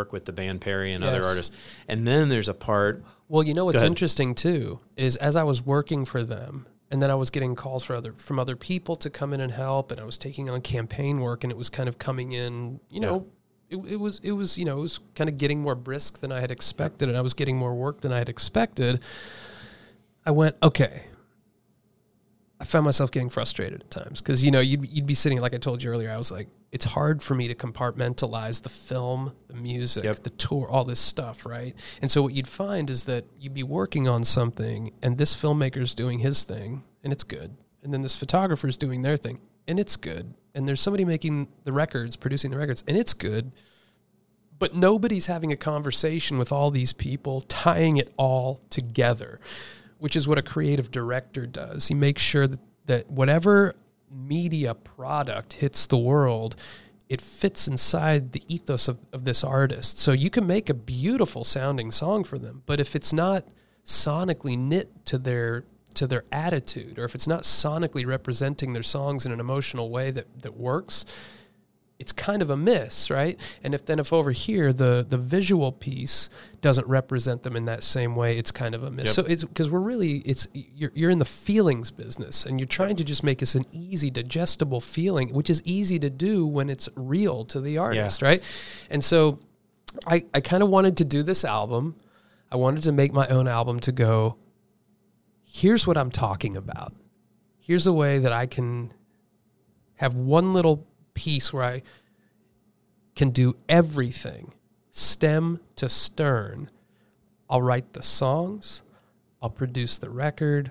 Work with the band Perry and other artists, and then there's a part. Well, you know what's interesting too is as I was working for them, and then I was getting calls for other from other people to come in and help, and I was taking on campaign work, and it was kind of coming in. You know, it, it was it was you know it was kind of getting more brisk than I had expected, and I was getting more work than I had expected. I went okay. I found myself getting frustrated at times because you know you'd you'd be sitting like I told you earlier. I was like, it's hard for me to compartmentalize the film, the music, Yep. the tour, all this stuff, right? And so what you'd find is that you'd be working on something, and this filmmaker's doing his thing, and it's good, and then this photographer's doing their thing, and it's good, and there's somebody making the records, producing the records, and it's good, but nobody's having a conversation with all these people, tying it all together, which is what a creative director does. He makes sure that, that whatever media product hits the world, it fits inside the ethos of, of this artist. So you can make a beautiful sounding song for them, but if it's not sonically knit to their to their attitude, or if it's not sonically representing their songs in an emotional way that, that works, it's kind of a miss, right? And if then if over here the the visual piece doesn't represent them in that same way, it's kind of a miss. Yep. So it's because we're really it's you're you're in the feelings business, and you're trying to just make this an easy digestible feeling, which is easy to do when it's real to the artist, right? And so I I kind of wanted to do this album. I wanted to make my own album to go. Here's what I'm talking about. Here's a way that I can have one little piece where I can do everything, stem to stern. I'll write the songs, I'll produce the record,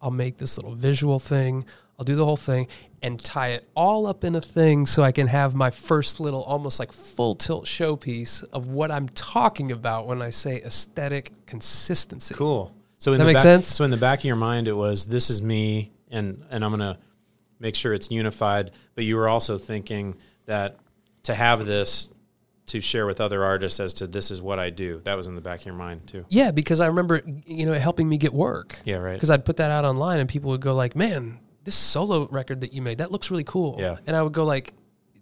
I'll make this little visual thing, I'll do the whole thing and tie it all up in a thing so I can have my first little almost like full tilt showpiece of what I'm talking about when I say aesthetic consistency. Cool. So in That the back, sense? So in the back of your mind, it was this is me, and and I'm gonna make sure it's unified. But you were also thinking that to have this to share with other artists as to this is what I do. That was in the back of your mind too. Yeah, because I remember you know helping me get work. Yeah, right. Because I'd put that out online and people would go like, "Man, this solo record that you made that looks really cool." Yeah. and I would go like,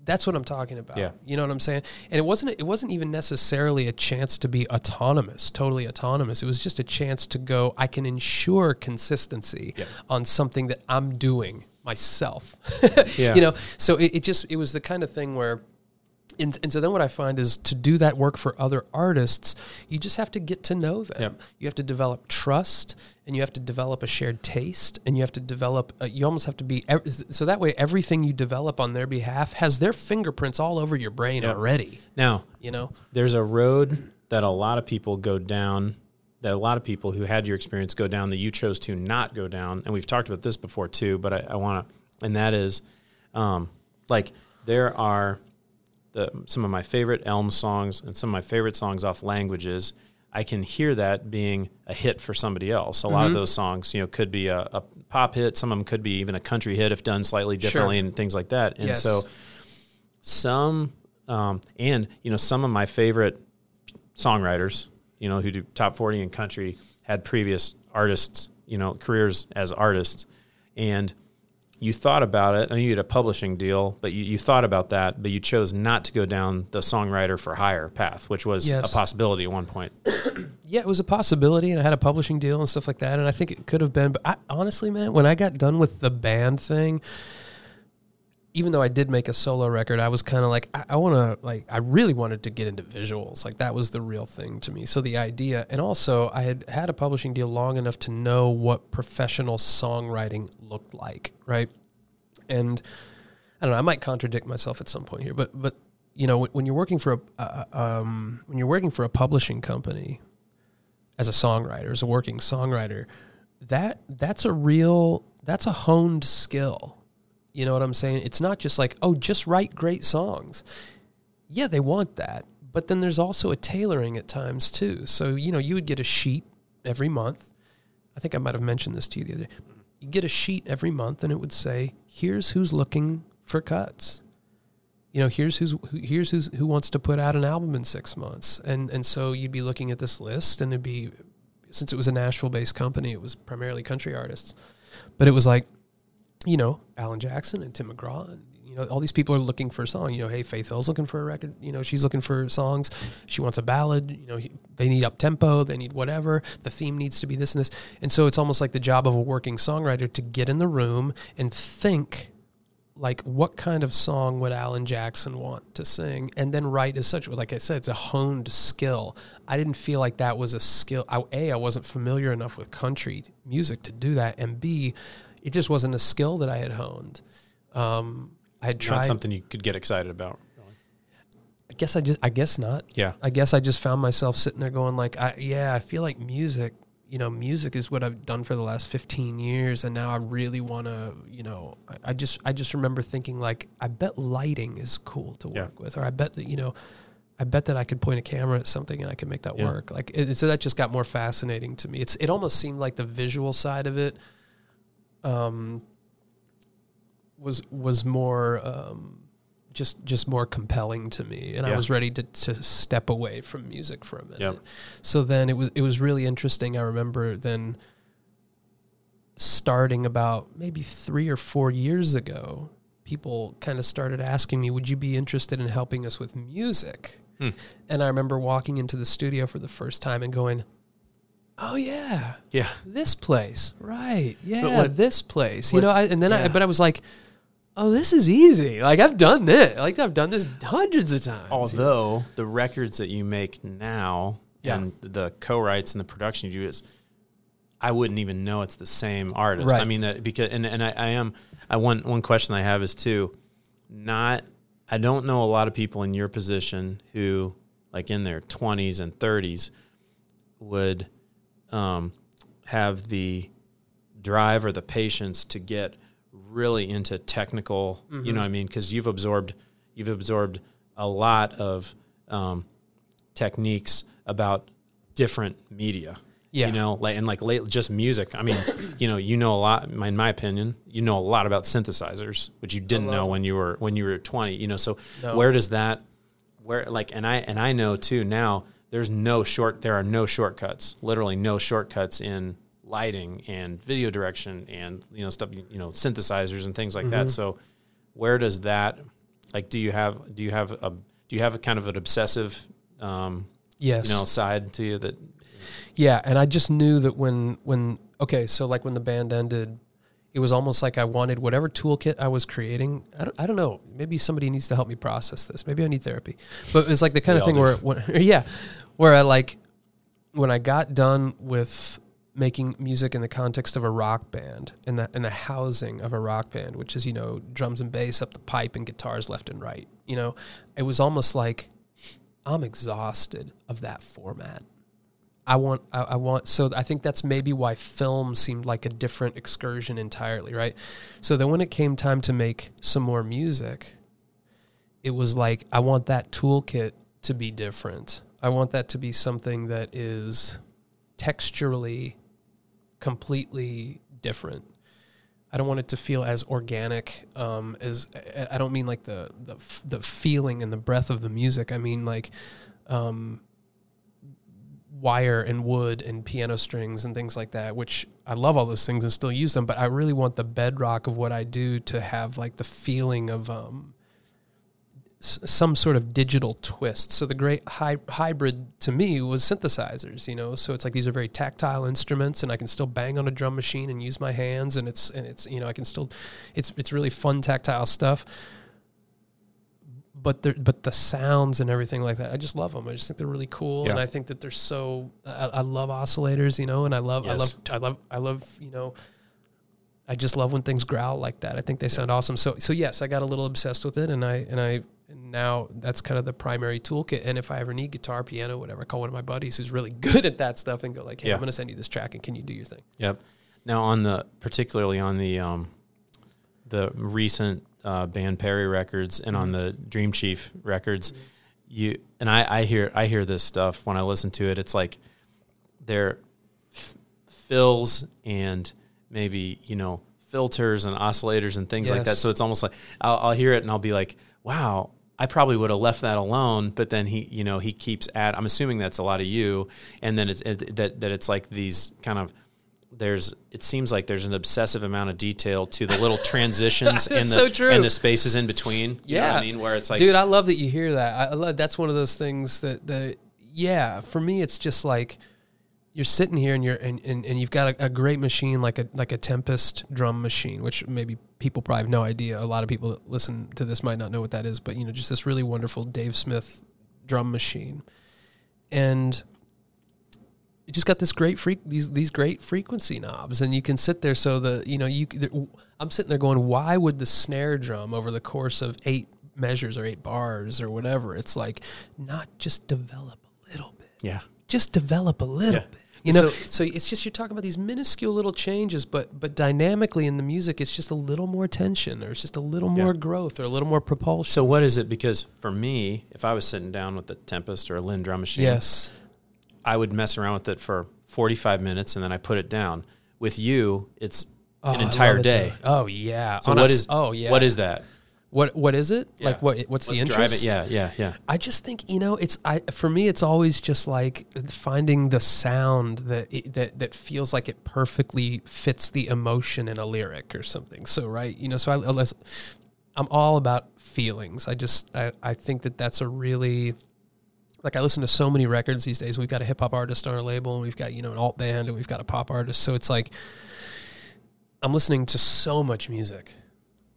"That's what I'm talking about." Yeah. you know what I'm saying? And it wasn't it wasn't even necessarily a chance to be autonomous, totally autonomous. It was just a chance to go. I can ensure consistency Yeah. on something that I'm doing myself. [laughs] Yeah. you know, so it, it just it was the kind of thing where And, and so then what I find is to do that work for other artists, you just have to get to know them. Yep. You have to develop trust and you have to develop a shared taste and you have to develop, uh, you almost have to be, so that way everything you develop on their behalf has their fingerprints all over your brain Yep. already, Now, you know? there's a road that a lot of people go down that a lot of people who had your experience go down that you chose to not go down and we've talked about this before too but i, I want to and that is um, like there are the, some of my favorite elm songs and some of my favorite songs off languages. I can hear that being a hit for somebody else. A lot of those songs you know could be a, a pop hit. Some of them could be even a country hit if done slightly differently and things like that. And Yes. so some um, and you know some of my favorite songwriters you know who do top 40 in country had previous artists you know careers as artists and you thought about it and you had a publishing deal but you, you thought about that but you chose not to go down the songwriter for hire path which was Yes. a possibility at one point [coughs] Yeah, it was a possibility, and I had a publishing deal and stuff like that, and I think it could have been. But I, honestly, man, when I got done with the band thing, even though I did make a solo record, I was kind of like, I, I want to, like, I really wanted to get into visuals. Like that was the real thing to me. So the idea, and also I had had a publishing deal long enough to know what professional songwriting looked like, right? And I don't know, I might contradict myself at some point here, but but you know, when, you're working for a uh, um, when you're working for a publishing company as a songwriter, as a working songwriter, that that's a real that's a honed skill. You know what I'm saying? It's not just like, oh, just write great songs. Yeah, they want that. But then there's also a tailoring at times too. So, you know, you would get a sheet every month. I think I might have mentioned this to you the other day. You get a sheet every month and it would say, here's who's looking for cuts. You know, here's who's who, here's who's, who wants to put out an album in six months, and and so you'd be looking at this list, and it'd be since it was a Nashville-based company, it was primarily country artists, but it was like, you know, Alan Jackson and Tim McGraw, and you know, all these people are looking for a song. You know, hey, Faith Hill's looking for a record. You know, she's looking for songs. She wants a ballad. You know, he, they need up tempo. They need whatever. The theme needs to be this and this. And so it's almost like the job of a working songwriter to get in the room and think like what kind of song would Alan Jackson want to sing and then write as such like I said it's a honed skill I didn't feel like that was a skill I, a I wasn't familiar enough with country music to do that and b it just wasn't a skill that I had honed um, I had not tried something you could get excited about I guess I just I guess not yeah I guess I just found myself sitting there going like, I, yeah, I feel like music, you know, music is what I've done for the last 15 years. And now I really want to, you know, I, I just, I just remember thinking like, I bet lighting is cool to work Yeah. with, or I bet that, you know, I bet that I could point a camera at something and I could make that Yeah. work. Like, it, so that just got more fascinating to me. It's, it almost seemed like the visual side of it, um, was, was more, um, just just more compelling to me and I was ready to, to step away from music for a minute. Yep. So then it was it was really interesting. I remember then starting about maybe 3 or 4 years ago, people kind of started asking me, "Would you be interested in helping us with music?" Hmm. And I remember walking into the studio for the first time and going, "Oh yeah, yeah this place, right? Yeah, what- this place." what- you know, I, and then I but I was like, "Oh, this is easy. Like I've done this. Like I've done this hundreds of times." although the records that you make now Yeah. and the co-writes and the production you do is I wouldn't even know it's the same artist. I mean that because and, and I, I am I one one question I have is too not I don't know a lot of people in your position who like in their 20s and 30s would um, have the drive or the patience to get really into technical you know what i mean because you've absorbed you've absorbed a lot of um, techniques about different media Yeah. you know like and like late just music i mean [coughs] you know you know a lot in my opinion you know a lot about synthesizers which you didn't know when you were when you were 20 you know so No. where does that where like and i and i know too now there's no short there are no shortcuts literally no shortcuts in lighting and video direction and you know stuff you know synthesizers and things like Mm-hmm. that so where does that like do you have do you have a do you have a kind of an obsessive um yes. you know side to you that Yeah, and I just knew that when when okay, so like when the band ended, it was almost like I wanted whatever toolkit I was creating. I don't, I don't know. Maybe somebody needs to help me process this. Maybe I need therapy. But it's like the kind of thing do. where, when, [laughs] yeah, where I like when I got done with making music in the context of a rock band and the in the housing of a rock band, which is you know drums and bass up the pipe and guitars left and right. You know, it was almost like I'm exhausted of that format. I want, I, I want, so I think that's maybe why film seemed like a different excursion entirely, right? So then when it came time to make some more music, it was like, I want that toolkit to be different. I want that to be something that is texturally completely different. I don't want it to feel as organic um, as I- don't mean like the the the feeling and the breath of the music. I mean like um, wire and wood and piano strings and things like that. Which I love all those things and still use them, but I really want the bedrock of what I do to have like the feeling of um, s- some sort of digital twist. So the great hy- hybrid to me was synthesizers, you know. So it's like these are very tactile instruments, and I can still bang on a drum machine and use my hands, and it's and it's you know I can still, it's it's really fun tactile stuff. But the but the sounds and everything like that, I just love them. I just think they're really cool, and I think that they're so. I, I love oscillators, you know, and I love I love I love I love you know. I just love when things growl like that. I think they sound awesome. So so yes, I got a little obsessed with it, and I and I and now that's kind of the primary toolkit. And if I ever need guitar, piano, whatever, I call one of my buddies who's really [laughs] good at that stuff and go like, hey, Yeah. I'm going to send you this track, and can you do your thing? Yep. Now on the particularly on the um, the recent uh, band Perry records and on the Dream Chief records, you and I, I hear I hear this stuff when I listen to it. It's like they're f- fills and maybe you know filters and oscillators and things like that. So it's almost like I'll, I'll hear it and I'll be like, wow. I probably would have left that alone, but then he, you know, he keeps at. I'm assuming that's a lot of you, and then it's it, that that it's like these kind of there's it seems like there's an obsessive amount of detail to the little transitions [laughs] and the so and the spaces in between. You know what Yeah. I mean, where it's like, Dude, I love that you hear that. I, love, that's one of those things that that yeah, for me it's just like you're sitting here and you're and, and, and you've got a, a great machine like a like a Tempest drum machine, which maybe people probably have no idea. A lot of people that listen to this might not know what that is, but you know, just this really wonderful Dave Smith drum machine. And you just got this great freak these these great frequency knobs and you can sit there so the you know you I'm sitting there going why would the snare drum over the course of 8 measures or 8 bars or whatever it's like not just develop a little bit. Yeah, just develop a little Yeah. bit. You know So- so, it's just you're talking about these minuscule little changes but but dynamically in the music it's just a little more tension or it's just a little more growth or a little more propulsion. So what is it? Because for me, if I was sitting down with a Tempest or a Linn drum machine, yes I would mess around with it for 45 minutes and then I put it down. With you, it's Oh, an entire day. oh yeah So On a what s- is? oh yeah What is that? what what is it like what what's the Let's interest drive it. Yeah, yeah, yeah. I just think you know it's I for me it's always just like finding the sound that it, that that feels like it perfectly fits the emotion in a lyric or something. So right, you know, so I, I I'm all about feelings. I just I, I think that that's a really like I listen to so many records these days. We've got a hip hop artist on our label, and we've got you know an alt band, and we've got a pop artist. So it's like I'm listening to so much music.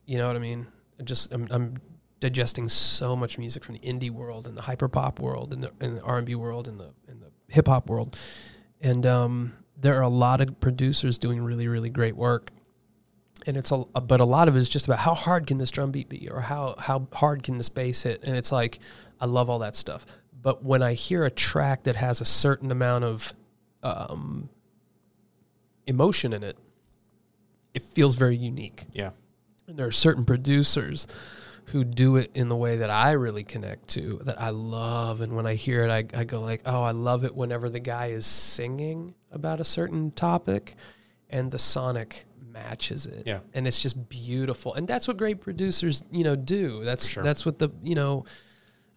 You know what I mean? I just I'm, I'm digesting so much music from the indie world and the hyper pop world and the and the R and B world and the and the hip hop world, and um, there are a lot of producers doing really really great work. And it's a, but a lot of it is just about how hard can this drum beat be, or how how hard can this bass hit, and it's like I love all that stuff. But when I hear a track that has a certain amount of um, emotion in it, it feels very unique. Yeah. And there are certain producers who do it in the way that I really connect to, that I love. And when I hear it, I, I go like, oh, I love it whenever the guy is singing about a certain topic and the sonic matches it. Yeah. And it's just beautiful. And that's what great producers, you know, do. That's sure. that's what the, you know,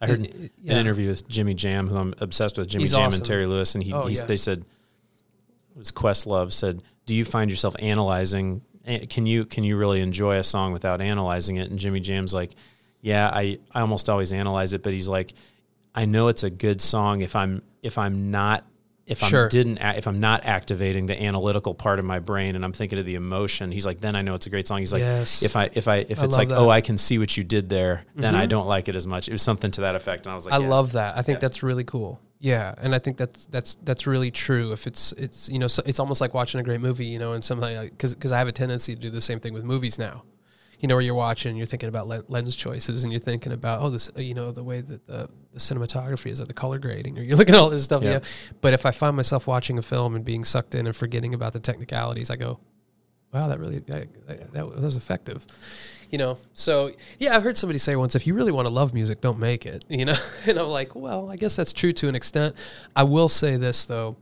I heard it- it- an interview with Jimmy Jam, who I'm obsessed with, Jimmy He's Jam awesome. and Terry Lewis, and he, Oh, he's, yeah. they said, it was Questlove said, "Do you find yourself analyzing? Can you can you really enjoy a song without analyzing it?" And Jimmy Jam's like, "Yeah, I I almost always analyze it, but he's like, I know it's a good song if I'm if I'm not if sure. I didn't if I'm not activating the analytical part of my brain and I'm thinking of the emotion, he's like, then I know it's a great song. He's like, Yes. if I, if I, if I it's like, that. Mm-hmm. oh, I can see what you did there, then I don't like it as much. It was something to that effect. And I was like, I yeah. love that. I think Yeah. that's really cool. Yeah, and I think that's that's that's really true. If it's it's you know so it's almost like watching a great movie, you know, and something because because I have a tendency to do the same thing with movies now. You know, where you're watching, and you're thinking about lens choices, and you're thinking about oh, this you know the way that the, the cinematography is, or the color grading, or [laughs] you look at all this stuff. Yeah. You know, but if I find myself watching a film and being sucked in and forgetting about the technicalities, I go, wow, that really that, that, that was effective. You know, so yeah, I heard somebody say once, if you really want to love music, don't make it. [laughs] You know, and I'm like, well, I guess that's true to an extent. I will say this though,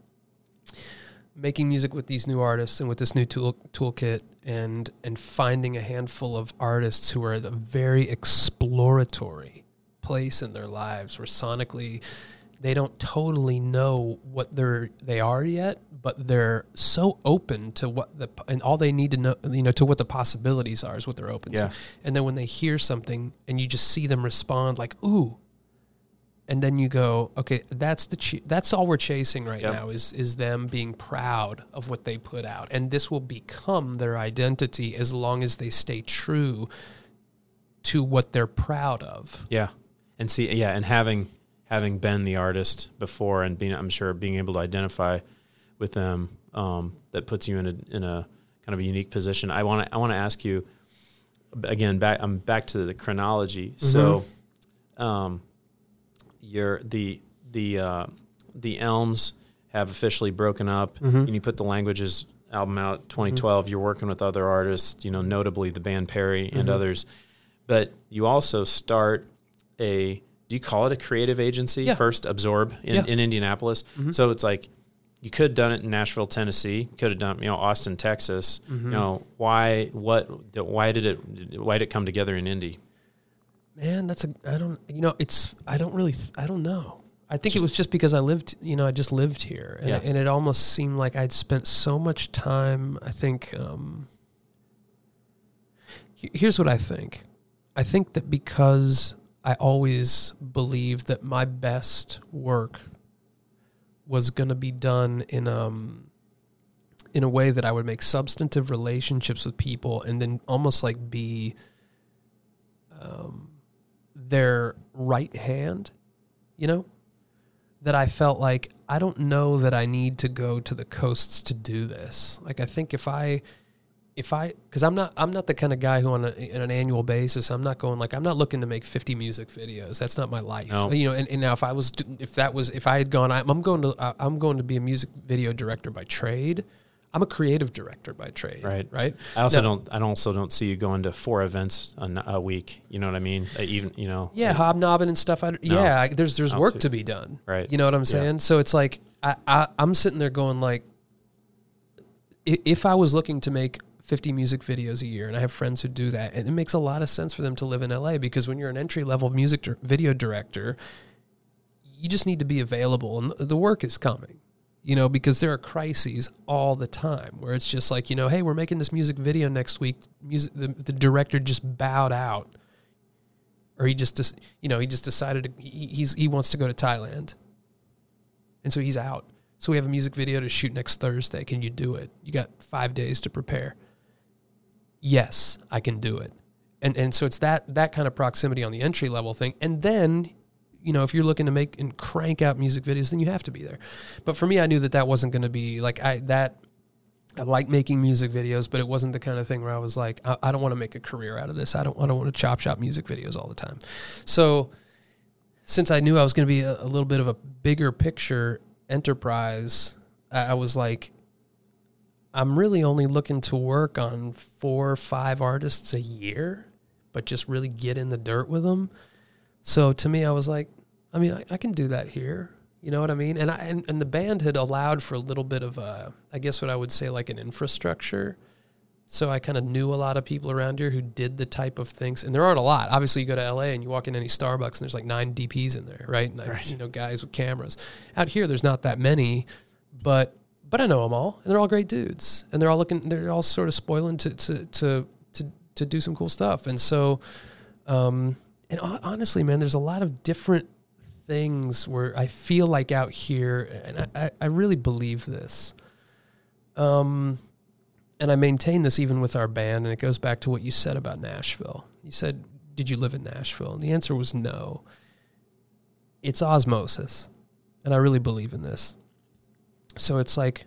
making music with these new artists and with this new tool toolkit and and finding a handful of artists who are at a very exploratory place in their lives where sonically they don't totally know what they're they are yet but they're so open to what the and all they need to know you know to what the possibilities are is what they're open Yeah. to and then when they hear something and you just see them respond like ooh and then you go okay that's the ch- that's all we're chasing right Yep. now is is them being proud of what they put out and this will become their identity as long as they stay true to what they're proud of Yeah, and see, yeah, and having having been the artist before, and being, I'm sure, being able to identify with them, um, that puts you in a in a kind of a unique position. I want to I want to ask you again. Back, I'm back to the chronology. So, um, you're the the uh, the Elms have officially broken up, mm-hmm. and you put the Languages album out 2012. Mm-hmm. You're working with other artists, you know, notably the band Perry and mm-hmm. others. But you also start a do you call it a creative agency? Yeah. first absorb in, Yeah. in indianapolis. So it's like you could have done it in nashville tennessee could have done you know austin texas. You know why what why did it why did it come together in indy Man, that's a I don't you know it's I don't really I don't know. I think it was just because I lived you know I just lived here and, Yeah. and it almost seemed like I'd spent so much time. I think um, here's what I think. I think that because I always believed that my best work was going to be done in um in a way that I would make substantive relationships with people and then almost like be um, their right hand, you know? That I felt like I don't know that I need to go to the coasts to do this. Like I think if I if I because I'm not I'm not the kind of guy who on, a, on an annual basis I'm not going like I'm not looking to make 50 music videos. That's not my life. No. You know, and, and now if I was if that was if I had gone I'm, I'm going to uh, I'm going to be a music video director by trade. I'm a creative director by trade. Right. Right. i also No. don't i also don't see you going to four events a week you know what i mean Uh, even you know Yeah, hobnobbing and stuff. I, yeah, I, there's there's work to be done. Right. You know what I'm Yeah. saying? So it's like I, I I'm sitting there going like, if I was looking to make 50 music videos a year, and I have friends who do that, and it makes a lot of sense for them to live in LA because when you're an entry level music dir- video director, you just need to be available, and the work is coming. You know, because there are crises all the time where it's just like, you know, hey, we're making this music video next week. Music, the, the director just bowed out or he just you know he just decided to, he, he's he wants to go to Thailand, and so he's out. So we have a music video to shoot next Thursday. Can you do it? You got five days to prepare. Yes, I can do it, and and so it's that that kind of proximity on the entry level thing, and then. You know, if you're looking to make and crank out music videos, then you have to be there. But for me, I knew that that wasn't going to be like I that I like making music videos, but it wasn't the kind of thing where I was like, I, I don't want to make a career out of this. I don't, I don't want to chop shop music videos all the time. So, since I knew I was going to be a, a little bit of a bigger picture enterprise, I, I was like, I'm really only looking to work on four or five artists a year, but just really get in the dirt with them. So to me, I was like, I mean, I, I can do that here. You know what I mean? And I and, and the band had allowed for a little bit of a, I guess what I would say like an infrastructure. So I kind of knew a lot of people around here who did the type of things, and there aren't a lot. Obviously, you go to LA and you walk in any Starbucks, and there's like nine DPs in there, right? Like, Right. you know, guys with cameras. Out here, there's not that many, but but I know them all, and they're all great dudes, and they're all looking, they're all sort of spoiling to to to to, to do some cool stuff, and so, um, and honestly, man, there's a lot of different things where I feel like out here, and I, I, really believe this. Um, and I maintain this even with our band, and it goes back to what you said about Nashville. You said, "Did you live in Nashville?" And the answer was no. It's osmosis, and I really believe in this. So it's like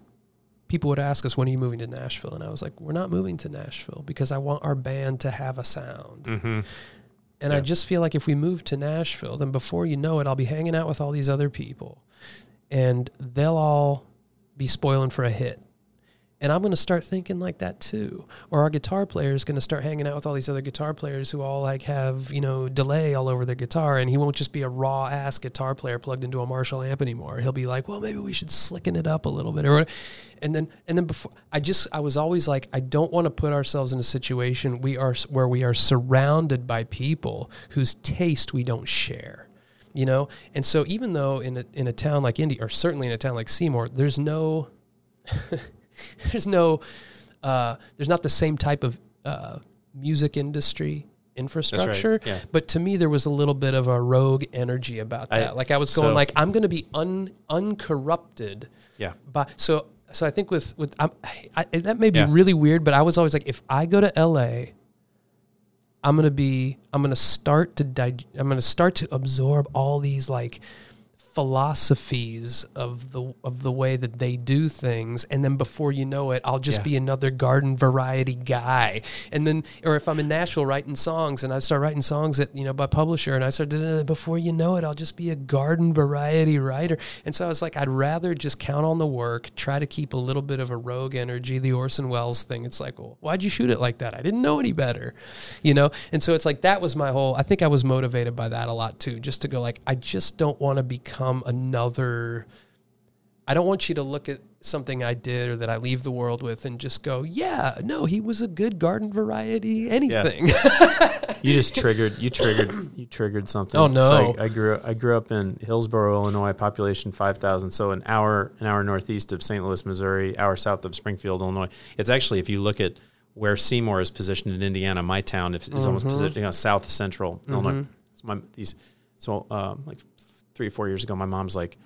people would ask us, "When are you moving to Nashville?" And I was like, "We're not moving to Nashville because I want our band to have a sound." Mm-hmm. And Yeah. I just feel like if we move to Nashville, then before you know it, I'll be hanging out with all these other people, and they'll all be spoiling for a hit. And I'm going to start thinking like that too. Or our guitar player is going to start hanging out with all these other guitar players who all like have, you know, delay all over their guitar. And he won't just be a raw ass guitar player plugged into a Marshall amp anymore. He'll be like, well, maybe we should slicken it up a little bit. Or, and then, and then before, I just, I was always like, I don't want to put ourselves in a situation we are, where we are surrounded by people whose taste we don't share you know and so even though in a, in a town like indy or certainly in a town like seymour there's no [laughs] [laughs] there's no uh, there's not the same type of uh, music industry infrastructure yeah. but to me there was a little bit of a rogue energy about I- that like i was going so- like i'm going to be un, uncorrupted Yeah. but so so I think with with I'm, I, I, that may be Yeah. really weird, but I was always like, if I go to L.A., I'm gonna be I'm gonna start to dig, I'm gonna start to absorb all these like philosophies of the of the way that they do things and then before you know it I'll just Yeah. be another garden variety guy. And then or if I'm in Nashville writing songs and I start writing songs that you know by publisher and I start doing it before you know it I'll just be a garden variety writer. And so I was like I'd rather just count on the work try to keep a little bit of a rogue energy the Orson Welles thing. It's like well why'd you shoot it like that? I didn't know any better you know? And so it's like that was my whole I think I was motivated by that a lot too just to go like I just don't want to become another I don't want you to look at something I did or that I leave the world with and just go, yeah, no, he was a good garden variety anything. [laughs] You just triggered. You triggered. You triggered something. Oh, no. So I, I grew. I grew up in Hillsboro, Illinois. Population five thousand. So an hour, an hour northeast of St. Louis, Missouri. Hour south of Springfield, Illinois. It's actually, if you look at where Seymour is positioned in Indiana, my town is, is almost positioned you know, south central Illinois. So my these. So um, like three or four years ago, my mom's like,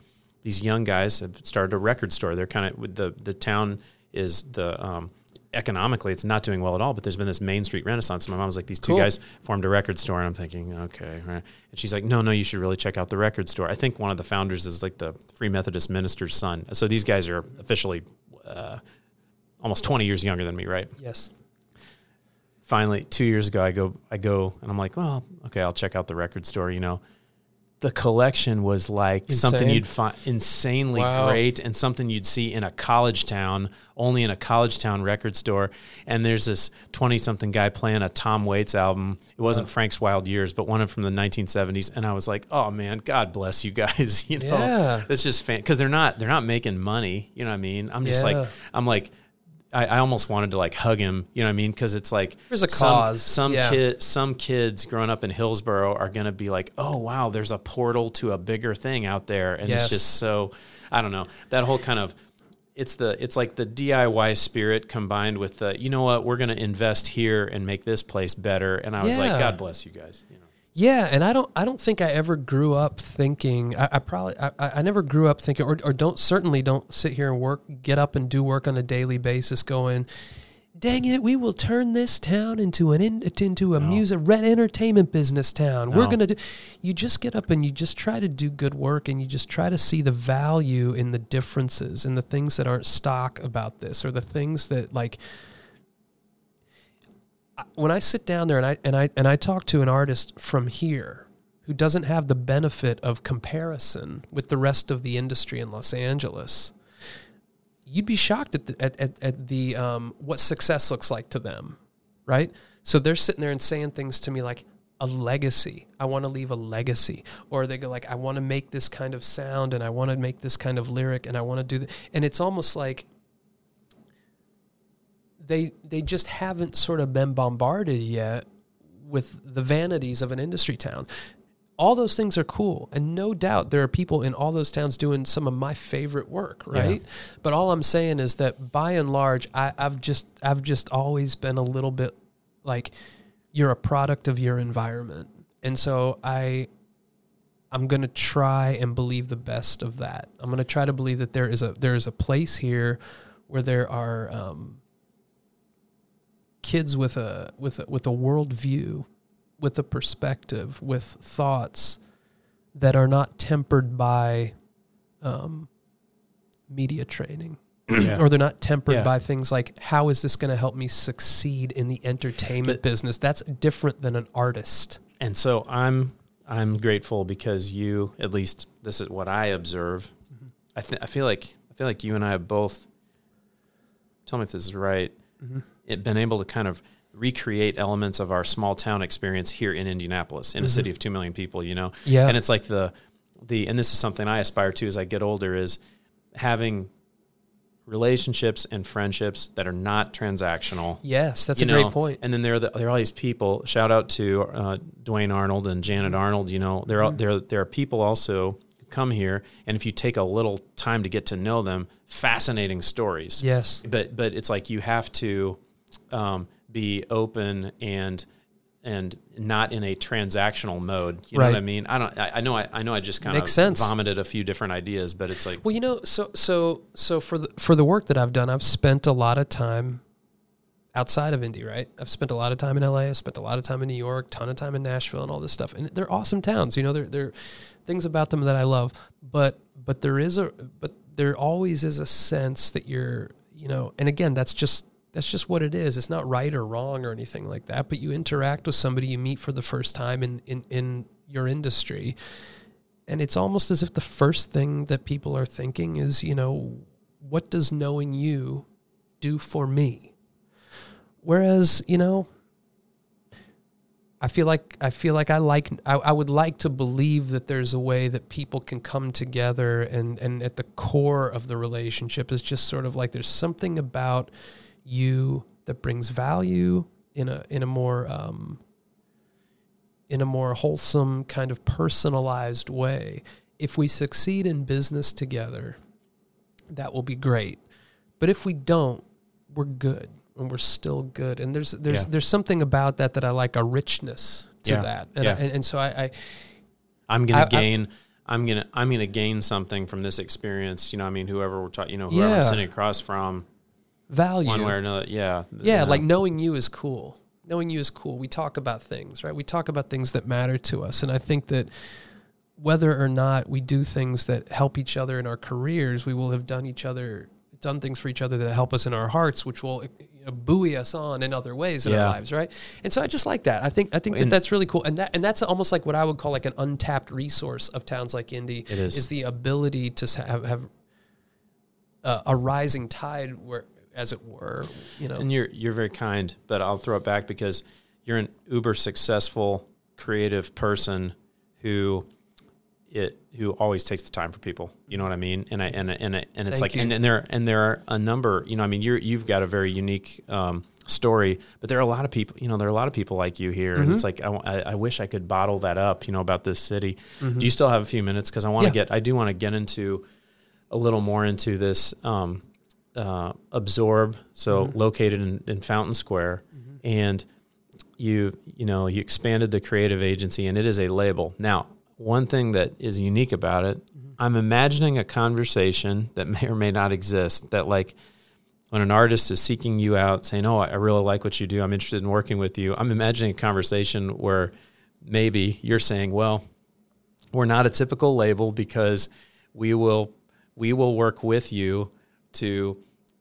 these young guys have started a record store. They're kind of the the town is the um, economically it's not doing well at all. But there's been this Main Street renaissance. And my mom's like, these two Cool. guys formed a record store, and I'm thinking, okay, right. And she's like, no, no, you should really check out the record store. I think one of the founders is like the Free Methodist minister's son. So these guys are officially uh, almost 20 years younger than me, right? yes. finally two years ago i go i go and i'm like well okay i'll check out the record store you know the collection was like something you'd find insanely Wow. great and something you'd see in a college town only in a college town record store. And there's this 20 something guy playing a tom waits album. It wasn't frank's wild years but one from the 1970s and i was like oh man god bless you guys [laughs] you know? Yeah. that's just fan because they're not they're not making money you know what i mean? I'm just Yeah. like i'm like I, I almost wanted to like hug him, you know what I mean? Because it's like There's a some, cause, Some yeah. kid, some kids growing up in Hillsboro are going to be like, "Oh wow, there's a portal to a bigger thing out there," and Yes. it's just so I don't know that whole kind of it's the it's like the DIY spirit combined with the you know what we're going to invest here and make this place better, and I was like, God bless you guys. You know. Yeah, and I don't I don't think I ever grew up thinking I, I probably I, I never grew up thinking or, or don't certainly don't sit here and work get up and do work on a daily basis going dang it we will turn this town into an in, into a music red entertainment business town. We're going to do you just get up and you just try to do good work and you just try to see the value in the differences and the things that aren't stock about this or the things that like when I sit down there and I and I and I talk to an artist from here who doesn't have the benefit of comparison with the rest of the industry in Los Angeles, you'd be shocked at the, at, at, at the um, what success looks like to them, right? So they're sitting there and saying things to me like a legacy. I want to leave a legacy, or they go like, I want to make this kind of sound and I want to make this kind of lyric and I want to do that, and it's almost like they they just haven't sort of been bombarded yet with the vanities of an industry town. All those things are cool, and no doubt there are people in all those towns doing some of my favorite work, right? But all I'm saying is that by and large, I, I've just I've just always been a little bit like you're a product of your environment, and so I I'm going to try and believe the best of that. I'm going to try to believe that there is a there is a place here where there are um, kids with a with a, with a worldview, with a perspective, with thoughts that are not tempered by um, media training. Yeah. or they're not tempered Yeah. by things like how is this going to help me succeed in the entertainment But- business that's different than an artist And so I'm I'm grateful because you, at least this is what I observe. Mm-hmm. I th- I feel like I feel like you and I have both. Tell me if this is right. Mm-hmm. It been able to kind of recreate elements of our small town experience here in Indianapolis, in a city of two million people. You know, Mm-hmm. Yeah. and it's like the the and this is something I aspire to as I get older is having relationships and friendships that are not transactional yes that's a great know, point And then there are, the, there are all these people. Shout out to uh, Dwayne Arnold and Janet Mm-hmm. Arnold. You know, there are there there are people also come here, and if you take a little time to get to know them, fascinating stories. yes But but it's like you have to um, be open and and not in a transactional mode. You know what I mean? I don't. I, I know. I, I know. I just kind Makes of sense. vomited a few different ideas, but it's like Well, you know, so so so for the for the work that I've done, I've spent a lot of time outside of Indy, right? I've spent a lot of time in LA, I've spent a lot of time in New York, ton of time in Nashville and all this stuff. And they're awesome towns, you know, they're there are things about them that I love, but but there is a but there always is a sense that you're, you know, and again, that's just that's just what it is. It's not right or wrong or anything like that, but you interact with somebody you meet for the first time in in in your industry and it's almost as if the first thing that people are thinking is, you know, what does knowing you do for me? Whereas, you know, I feel like I feel like I like I, I would like to believe that there's a way that people can come together and and at the core of the relationship is just sort of like there's something about you that brings value in a in a more um, in a more wholesome kind of personalized way. If we succeed in business together, that will be great. But if we don't, we're good and we're still good. And there's there's Yeah. there's something about that that I like a richness to Yeah. that. And, Yeah. I, and, and so I, I I'm gonna I- gain. I, am gonna I'm gonna gain something from this experience. You know, I mean, whoever we're talking, you know, whoever. I'm sitting across from, value. one way or another. Yeah, Yeah, you know. like knowing you is cool. Knowing you is cool. We talk about things, right? We talk about things that matter to us. And I think that whether or not we do things that help each other in our careers, we will have done each other done things for each other that help us in our hearts, which will buoy us on in other ways in Yeah. our lives, right? And so I just like that. I think I think that that's really cool, and that and that's almost like what I would call like an untapped resource of towns like Indy. It is. is the ability to have have uh, a rising tide, where as it were, you know. And you're you're very kind, but I'll throw it back because you're an uber successful creative person who it who always takes the time for people. You know what I mean? And I and and and it's Thank like you. and, and there and there are a number. You know, I mean, you're you've got a very unique um, story, but there are a lot of people. You know, there are a lot of people like you here, Mm-hmm. and it's like I, I wish I could bottle that up. You know, about this city. Do you still have a few minutes? Because I want to Mm-hmm. Yeah. get I do want to get into a little more into this. Um, uh, absorb so Mm-hmm. located in, in fountain square and you you know you expanded the creative agency and it is a label now one thing that is unique about it Mm-hmm. i'm imagining a conversation that may or may not exist that like when an artist is seeking you out saying oh i really like what you do. I'm interested in working with you. I'm imagining a conversation where maybe you're saying well we're not a typical label because we will we will work with you to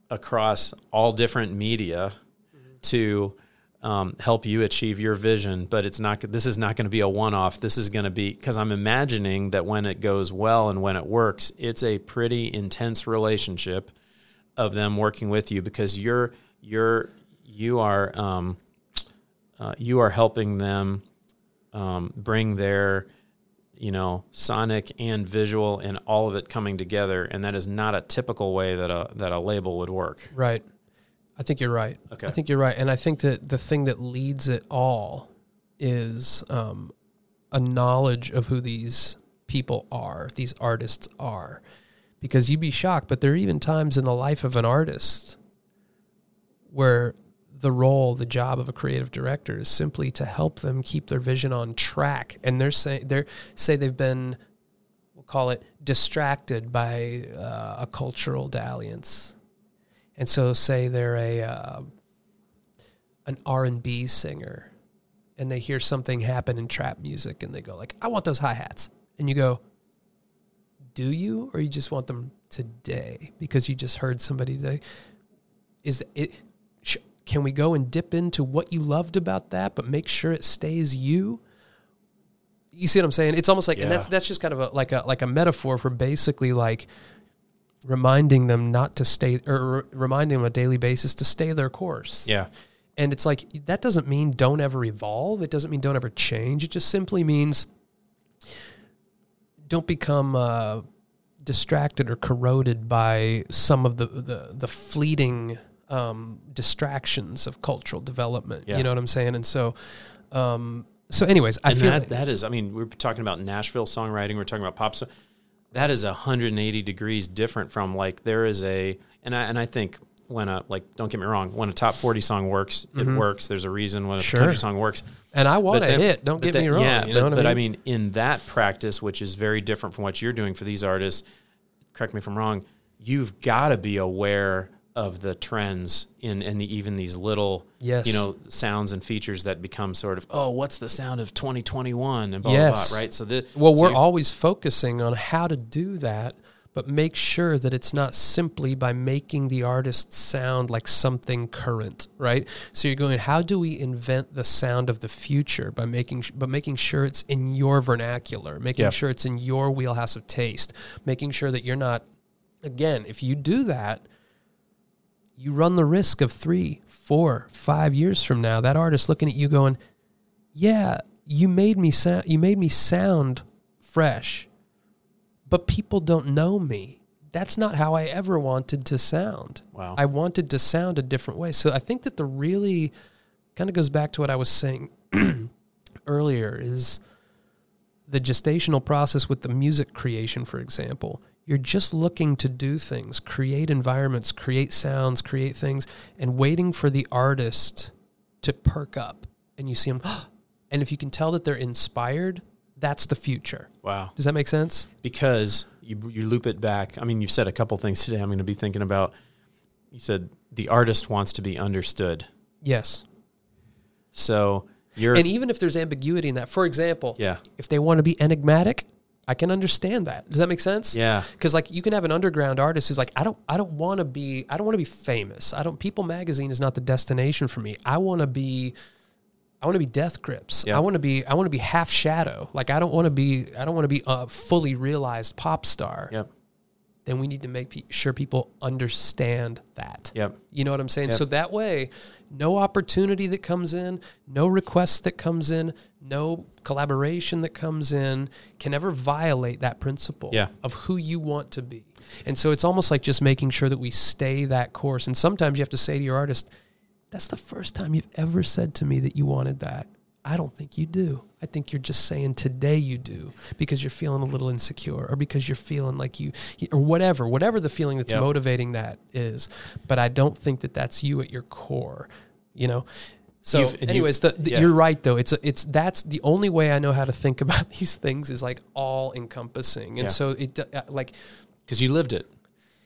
across all different media to um, help you achieve your vision but it's not this is not going to be a one-off this is going to be because i'm imagining that when it goes well and when it works it's a pretty intense relationship of them working with you because you're you're you are um, uh, you are helping them um, bring their you know sonic and visual and all of it coming together and that is not a typical way that a that a label would work Right. I think you're right. Okay. I think you're right. And I think that the thing that leads it all is um, a knowledge of who these people are, these artists are. Because you'd be shocked, but there are even times in the life of an artist where the role, the job of a creative director is simply to help them keep their vision on track. And they're saying they're say they've been we'll call it distracted by uh, a cultural dalliance. And so say they're a uh, an R&B singer and they hear something happen in trap music and they go like, "I want those hi-hats." And you go, "Do you or you just want them today because you just heard somebody today?" Is it sh- can we go and dip into what you loved about that but make sure it stays you? You see what I'm saying? It's almost like and that's that's just kind of a like a like a metaphor for basically like reminding them not to stay or reminding them on a daily basis to stay their course. Yeah. And it's like that doesn't mean don't ever evolve. It doesn't mean don't ever change. It just simply means don't become uh, distracted or corroded by some of the the, the fleeting um, distractions of cultural development. Yeah. You know what I'm saying? And so, um, so anyways, I and feel that, like- that is, I mean, we're talking about Nashville songwriting, we're talking about pop song. That is 180 degrees different from like there is a, and I, and I think when a, like, don't get me wrong, when a top 40 song works, it works. There's a reason when a Mm-hmm. Sure. country song works. and I want But to hit. Don't get then- me wrong. Yeah, you but, know but I I mean? mean, in that practice, which is very different from what you're doing for these artists, correct me if I'm wrong, you've got to be aware of the trends in and the, even these little, Yes. you know, sounds and features that become sort of, oh, what's the sound of 2021 and blah, Yes. blah, blah, right? So the, Well, so we're always focusing on how to do that, but make sure that it's not simply by making the artist sound like something current, right? So you're going, how do we invent the sound of the future by making, but making sure it's in your vernacular, making Yeah. sure it's in your wheelhouse of taste, making sure that you're not, again, if you do that, you run the risk of three, four, five years from now, that artist looking at you going, yeah, you made me sound you made me sound fresh, but people don't know me. That's not how I ever wanted to sound. Wow. I wanted to sound a different way. So I think that the really kind of goes back to what I was saying [clears throat] earlier is the gestational process with the music creation, for example. You're just looking to do things, create environments, create sounds, create things, and waiting for the artist to perk up. And you see them, [gasps] and if you can tell that they're inspired, that's the future. wow. Does that make sense? because you you loop it back. I mean, you've said a couple things today. I'm going to be thinking about. You said the artist wants to be understood. Yes. So you're And even if there's ambiguity in that, for example, yeah if they want to be enigmatic, I can understand that. Does that make sense? yeah Because like you can have an underground artist who's like, I don't, I don't want to be, I don't want to be famous. I don't. People Magazine is not the destination for me. I want to be, I want to be Death Grips. Yeah. I want to be, I want to be half Shadow. Like I don't want to be, I don't want to be a fully realized pop star. yep Then we need to make pe- sure people understand that. yep You know what I'm saying? Yep. So that way, no opportunity that comes in, no request that comes in, no collaboration that comes in can ever violate that principle Yeah. of who you want to be. And so it's almost like just making sure that we stay that course. And sometimes you have to say to your artist, that's the first time you've ever said to me that you wanted that. I don't think you do. I think you're just saying today you do because you're feeling a little insecure or because you're feeling like you, or whatever, whatever the feeling that's Yep. motivating that is. But I don't think that that's you at your core, you know? So, You've- and you- anyways, the, the, yeah. you're right though. It's a, it's that's the only way I know how to think [laughs] about these things is like all encompassing, and Yeah. so it uh, like because you lived it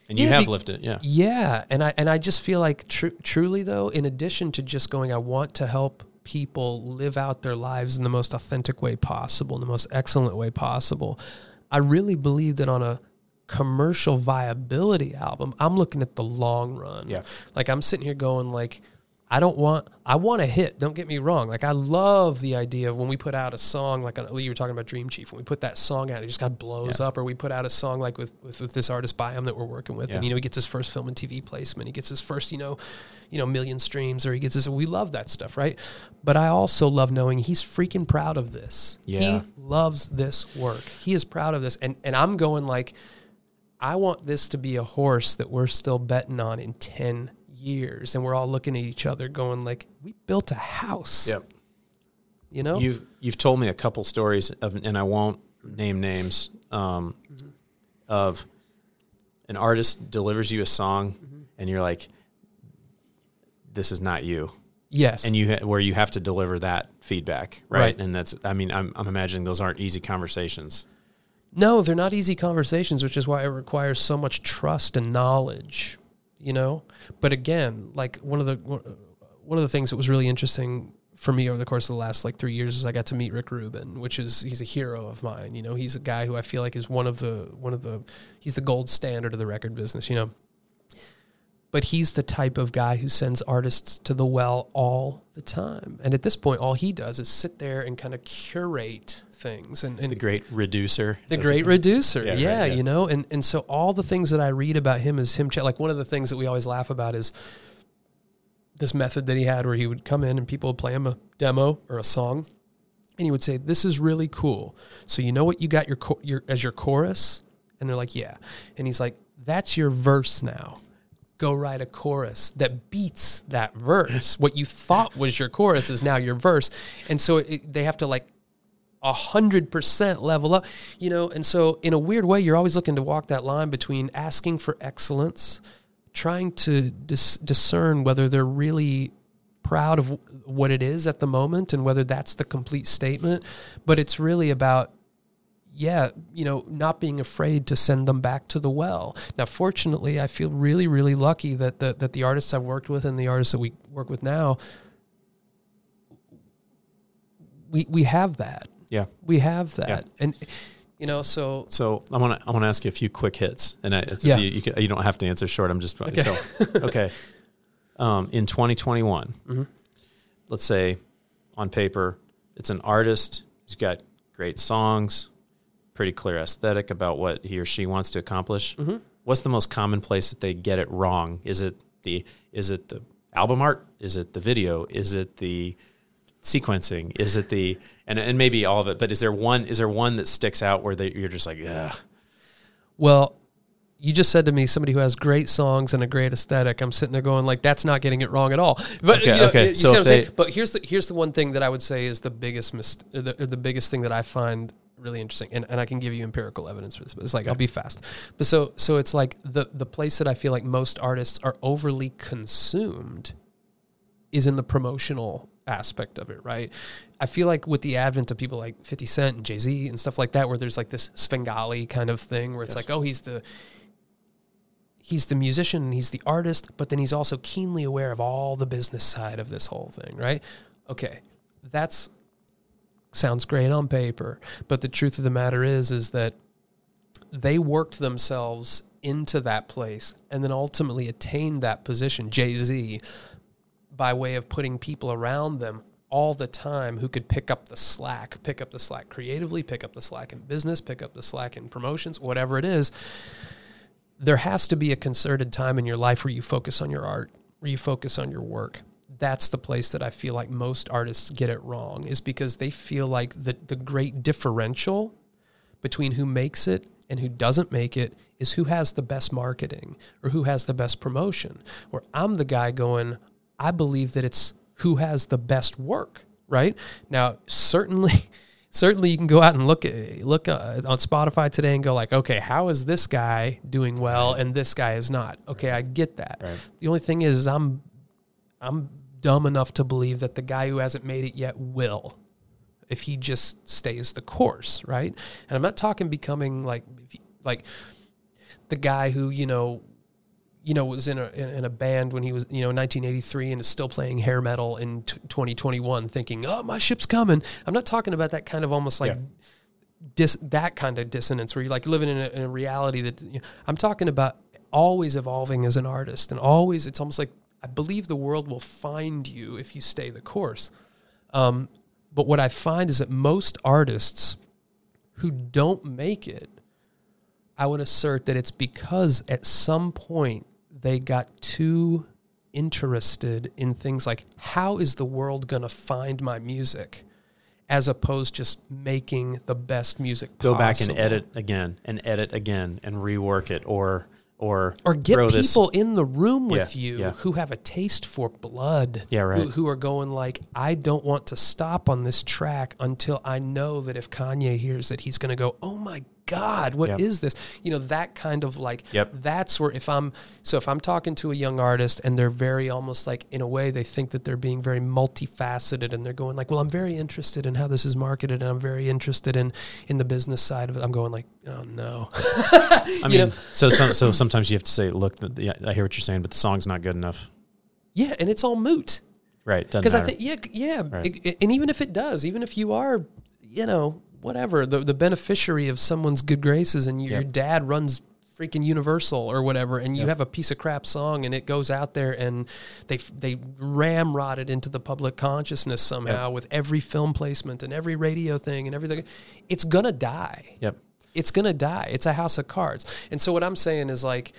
and you Yeah, have be- lived it yeah yeah, and I and I just feel like tru- truly though, in addition to just going, I want to help people live out their lives in the most authentic way possible, in the most excellent way possible. I really believe that on a commercial viability album, I'm looking at the long run. Yeah. Like I'm sitting here going like I don't want I want a hit, don't get me wrong. Like I love the idea of when we put out a song like uh, you were talking about Dream Chief, when we put that song out, it just kind of blows Yeah. up or we put out a song like with, with, with this artist Biome that we're working with and you know he gets his first film and TV placement, he gets his first, you know, you know, million streams or he gets his we love that stuff, right? But I also love knowing he's freaking proud of this. Yeah. He loves this work. He is proud of this and and I'm going like I want this to be a horse that we're still betting on in 10 years and we're all looking at each other going like we built a house. yep You know? You've you've told me a couple stories of, and I won't name names um, of an artist delivers you a song, and you're like, "This is not you," yes. and you ha- where you have to deliver that feedback, right? Right. And that's, I mean, I'm I'm imagining those aren't easy conversations. No, they're not easy conversations, which is why it requires so much trust and knowledge, you know? But again, like one of the one of the things that was really interesting for me over the course of the last like 3 years is I got to meet Rick Rubin, which is he's a hero of mine, you know? He's a guy who I feel like is one of the one of the he's the gold standard of the record business, you know? But he's the type of guy who sends artists to the well all the time. And at this point, all he does is sit there and kind of curate things. And, and the great reducer. The great reducer. Yeah, Yeah, right, yeah. you know, and, and so all the things that I read about him is him, ch- like one of the things that we always laugh about is this method that he had where he would come in and people would play him a demo or a song. And he would say, "This is really cool. So you know what you got your, cho- your as your chorus?" And they're like, "Yeah." And he's like, "That's your verse now. Go write a chorus that beats that verse. what you thought was your chorus is now your verse." And so it, they have to like a hundred percent level up, you know. And so, in a weird way, you're always looking to walk that line between asking for excellence, trying to dis- discern whether they're really proud of what it is at the moment and whether that's the complete statement. But it's really about yeah, you know, not being afraid to send them back to the well. Now, fortunately, I feel really, really lucky that the that the artists I've worked with and the artists that we work with now, we we have that. Yeah. We have that, Yeah. and you know, so So I want to I want to ask you a few quick hits, and I, it's, Yeah. you, you, can- you don't have to answer short. I'm just Okay. so okay. Um, in 2021, Mm-hmm. let's say on paper, it's an artist who's got great songs, pretty clear aesthetic about what he or she wants to accomplish. Mm-hmm. What's the most common place that they get it wrong? Is it the is it the album art? Is it the video? Is it the sequencing? Is it the and and maybe all of it? But is there one is there one that sticks out where they, you're just like yeah well. You just said to me somebody who has great songs and a great aesthetic. I'm sitting there going like, that's not getting it wrong at all. But Okay, you know, okay. you So see what I'm saying? But here's the here's the one thing that I would say is the biggest mist, or the, the biggest thing that I find really interesting, and, and I can give you empirical evidence for this. But it's like I'll be fast. But so so it's like the the place that I feel like most artists are overly consumed is in the promotional aspect of it, right? I feel like with the advent of people like 50 Cent and Jay Z and stuff like that, where there's like this Svengali kind of thing where it's like, oh, he's the he's the musician and he's the artist, but then he's also keenly aware of all the business side of this whole thing, right? Okay, that's sounds great on paper, but the truth of the matter is, is that they worked themselves into that place and then ultimately attained that position. Jay Z by way of putting people around them all the time who could pick up the slack, pick up the slack creatively, pick up the slack in business, pick up the slack in promotions, whatever it is. There has to be a concerted time in your life where you focus on your art, where you focus on your work. That's the place that I feel like most artists get it wrong, is because they feel like the, the great differential between who makes it and who doesn't make it is who has the best marketing or who has the best promotion. Where I'm the guy going, I believe that it's who has the best work, right? Now, certainly [laughs] certainly you can go out and look at look uh, on Spotify today and go like, "Okay, how is this guy doing well and this guy is not?" Okay, I get that. Right. The only thing is I'm I'm dumb enough to believe that the guy who hasn't made it yet will if he just stays the course, right? And I'm not talking becoming like like the guy who you know you know was in a in, a band when he was you know 1983 and is still playing hair metal in t- 2021 thinking oh my ship's coming i'm not talking about that kind of almost like Yeah. dis, that kind of dissonance where you're like living in a, in a reality that you know, i'm talking about always evolving as an artist and always it's almost like i believe the world will find you if you stay the course. Um, but what i find is that most artists who don't make it I would assert that it's because at some point they got too interested in things like how is the world going to find my music? As opposed to just making the best music go back and edit again and edit again and rework it or or or get people this in the room with Yeah, you yeah. who have a taste for blood. Yeah, right. Who, who are going like, I don't want to stop on this track until I know that if Kanye hears it, he's going to go, "Oh my God, what is Yep. this? You know, that kind of like, Yep. that's where if I'm, so if I'm talking to a young artist and they're very almost like, in a way, they think that they're being very multifaceted and they're going like, well, I'm very interested in how this is marketed and I'm very interested in, in the business side of it. I'm going like, oh no. [laughs] I [laughs] mean, know- so some, so sometimes you have to say, look, the, the, I hear what you're saying, but the song's not good enough. yeah. And it's all moot. Right. Because I think yeah yeah Right. It- it- and even if it does even if you are you know whatever the, the beneficiary of someone's good graces and your, your dad runs freaking universal or whatever and you Yep. have a piece of crap song and it goes out there and they they ramrod it into the public consciousness somehow with every film placement and every radio thing and everything it's gonna die Yep. it's gonna die. It's a house of cards. And so what I'm saying is like,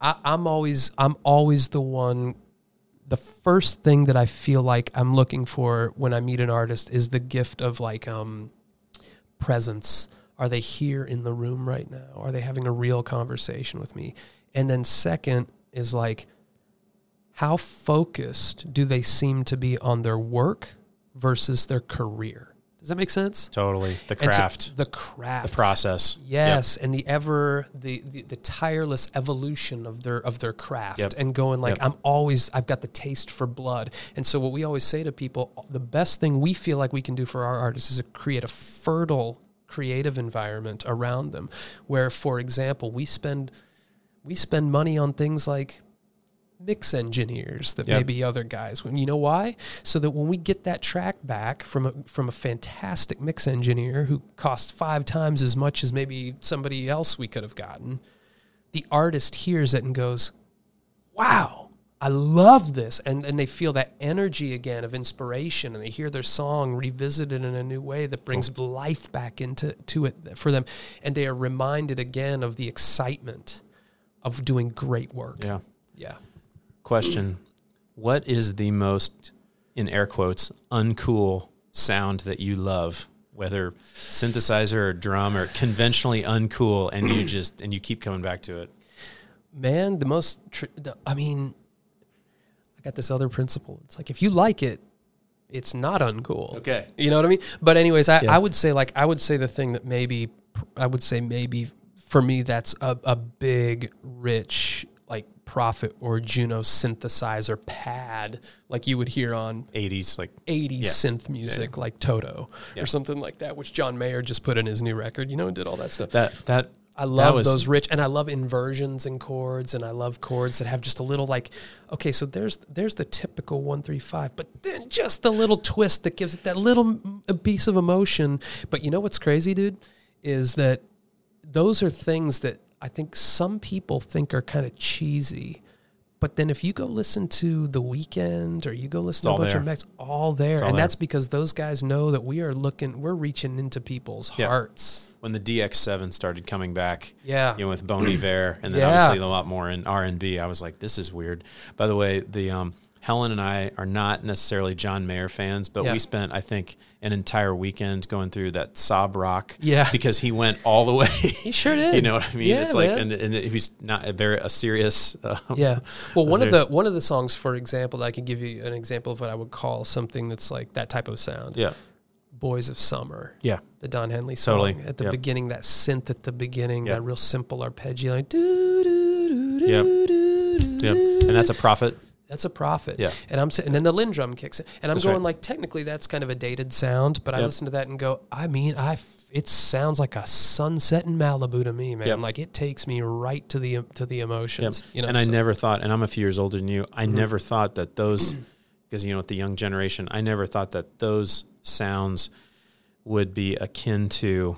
I, I'm always I'm always the one. The first thing that I feel like I'm looking for when I meet an artist is the gift of like um, presence. Are they here in the room right now? Are they having a real conversation with me? And then second is like, how focused do they seem to be on their work versus their career? Does that make sense? Totally. The And so- craft, the craft, the process. Yes, and the ever the, the the tireless evolution of their of their craft Yep. and going like Yep. I'm always I've got the taste for blood. And so what we always say to people, the best thing we feel like we can do for our artists is to create a fertile creative environment around them where for example, we spend we spend money on things like mix engineers that Yep. maybe other guys. You know why? So that when we get that track back from a from a fantastic mix engineer who cost five times as much as maybe somebody else we could have gotten the artist hears it and goes wow i love this. And and they feel that energy again of inspiration and they hear their song revisited in a new way that brings life back into to it for them. And they are reminded again of the excitement of doing great work. Yeah. yeah Question: What is the most, in air quotes, uncool sound that you love? Whether synthesizer or drum or conventionally uncool, and you [clears throat] just and you keep coming back to it. man the most tr- the, i mean i got this other principle it's like if you like it it's not uncool Okay. you know what i mean but anyways i, Yeah. I would say like i would say the thing that maybe i would say maybe for me that's a, a big rich prophet or juno synthesizer pad like you would hear on 80s, like 80s Yeah. synth music like toto Yeah. or something like that which john mayer just put in his new record you know and did all that stuff that. That I love was- those rich, and I love inversions and chords, and I love chords that have just a little like, okay, so there's there's the typical one three five, but then just the little twist that gives it that little piece of emotion. But you know what's crazy, dude, is that those are things that I think some people think are kind of cheesy. But then if you go listen to The Weeknd or you go listen to a bunch there. of Max, all there. all and there. that's because those guys know that we are looking, we're reaching into people's Yeah. hearts. when the DX7 started coming back, Yeah. you know, with Bon Iver, and then Yeah. obviously a lot more in R and B. I was like, this is weird. By the way, the um, Helen and I are not necessarily John Mayer fans, but Yeah. we spent, I think, an entire weekend going through that sob rock. Yeah. because he went all the way. He sure [laughs] did. you know what I mean? Yeah, it's like, man. and, and he's not a very a serious. Um, Yeah. Well, one of the one of the songs, for example, that I could give you an example of what I would call something that's like that type of sound. yeah, "Boys of Summer," yeah, the Don Henley song. Totally. At the Yep. beginning, that synth at the beginning, Yep. that real simple arpeggio, like Yep. doo doo doo. yeah, and that's a prophet. That's a prophet. Yeah. And I'm and then the LinnDrum kicks in, and I'm That's going right. like, technically, that's kind of a dated sound, but I listen to that and go, I mean, I, f- it sounds like a sunset in Malibu to me, man. Yep. Like it takes me right to the to the Yep. emotions. You know, and I so- Mm-hmm. never thought, and I'm a few years older than you. I never thought that those, [clears throat] because you know, with the young generation, I never thought that those sounds would be akin to,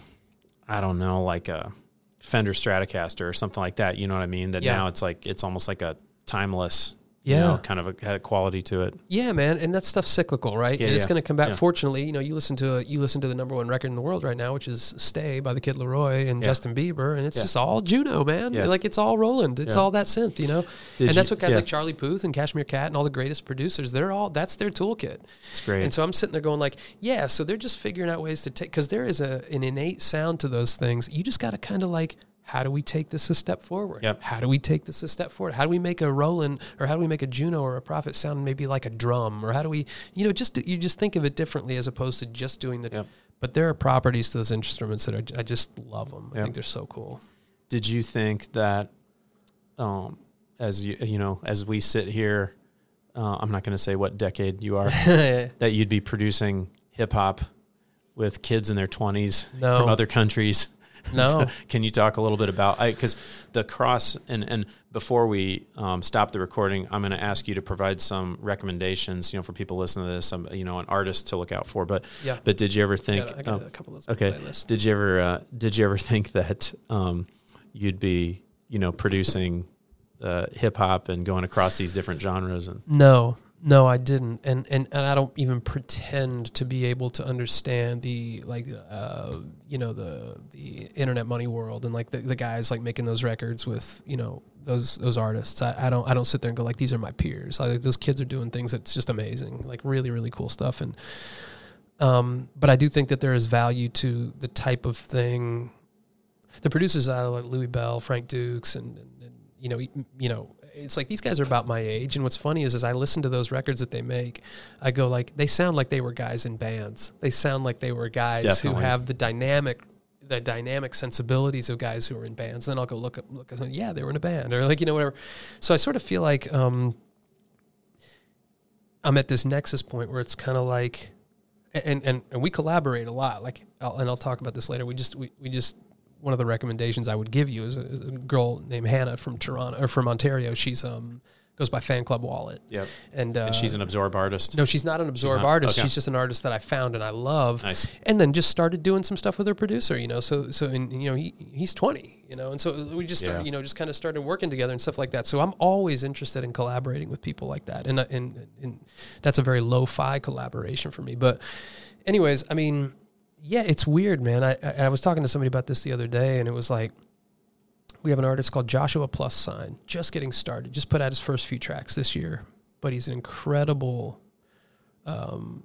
I don't know, like a Fender Stratocaster or something like that. You know what I mean? That Yeah. now it's like it's almost like a timeless, you Yeah. know, kind of a, a quality to it. Yeah, man, and that stuff's cyclical, right? Yeah, and it's yeah, going to come back. yeah. Fortunately, you know, you listen to a, you listen to the number one record in the world right now, which is "Stay" by the Kid LAROI and. Justin Bieber, and it's just all Juno, man. Like it's all Roland. It's all that synth, you know. Did and that's what guys like Charlie Puth and Cashmere Cat and all the greatest producers. They're all that's their toolkit. It's great. And so I'm sitting there going like, yeah. So they're just figuring out ways to take because there is a an innate sound to those things. You just got to kind of like how do we take this a step forward? Yep. How do we take this a step forward? How do we make a Roland or how do we make a Juno or a Prophet sound maybe like a drum? Or how do we, you know, just you just think of it differently as opposed to just doing the. Yep. But there are properties to those instruments that are I just love them. I think they're so cool. Did you think that, um, as you you know, as we sit here, uh, I'm not going to say what decade you are, [laughs] that you'd be producing hip hop with kids in their 20s No. from other countries. [laughs] No. Can you talk a little bit about I because the cross and and before we um, stop the recording, I'm going to ask you to provide some recommendations, you know, for people listening to this, some you know, an artist to look out for. But Yeah. but did you ever I think? got, I got um, a couple of those okay, playlists. did you ever uh, did you ever think that um, you'd be you know producing uh, hip hop and going across these different genres and No, no, I didn't, and and and I don't even pretend to be able to understand the like, uh, you know, the the internet money world and like the, the guys like making those records with you know those those artists. I, I don't I don't sit there and go like these are my peers. Like those kids are doing things that's just amazing, like really really cool stuff. And um, but I do think that there is value to the type of thing. The producers like Louis Bell, Frank Dukes, and, and, and you know, you know, it's like these guys are about my age. And what's funny is, as I listen to those records that they make, I go like, they sound like they were guys in bands. They sound like they were guys Definitely. who have the dynamic, the dynamic sensibilities of guys who are in bands. Then I'll go look up, look, at, yeah, they were in a band, or like you know whatever. So I sort of feel like um, I'm at this nexus point where it's kind of like, and, and and we collaborate a lot. Like, I'll, and I'll talk about this later. We just we, we just one of the recommendations I would give you is a, is a girl named Hannah from Toronto or from Ontario. She's um goes by Fan Club Wallet, yep. and, uh, And she's an absorb artist. no, she's not an absorb not? artist. Okay. She's just an artist that I found and I love. Nice. And then just started doing some stuff with her producer, you know. So so and you know he he's twenty, you know, and so we just started, Yeah. you know just kind of started working together and stuff like that. So I'm always interested in collaborating with people like that, and and, and that's a very lo-fi collaboration for me. But anyways, I mean, yeah, it's weird, man. I I, I was talking to somebody about this the other day, and it was like. We have an artist called Joshua Plus Sign, just getting started, just put out his first few tracks this year, but he's an incredible um,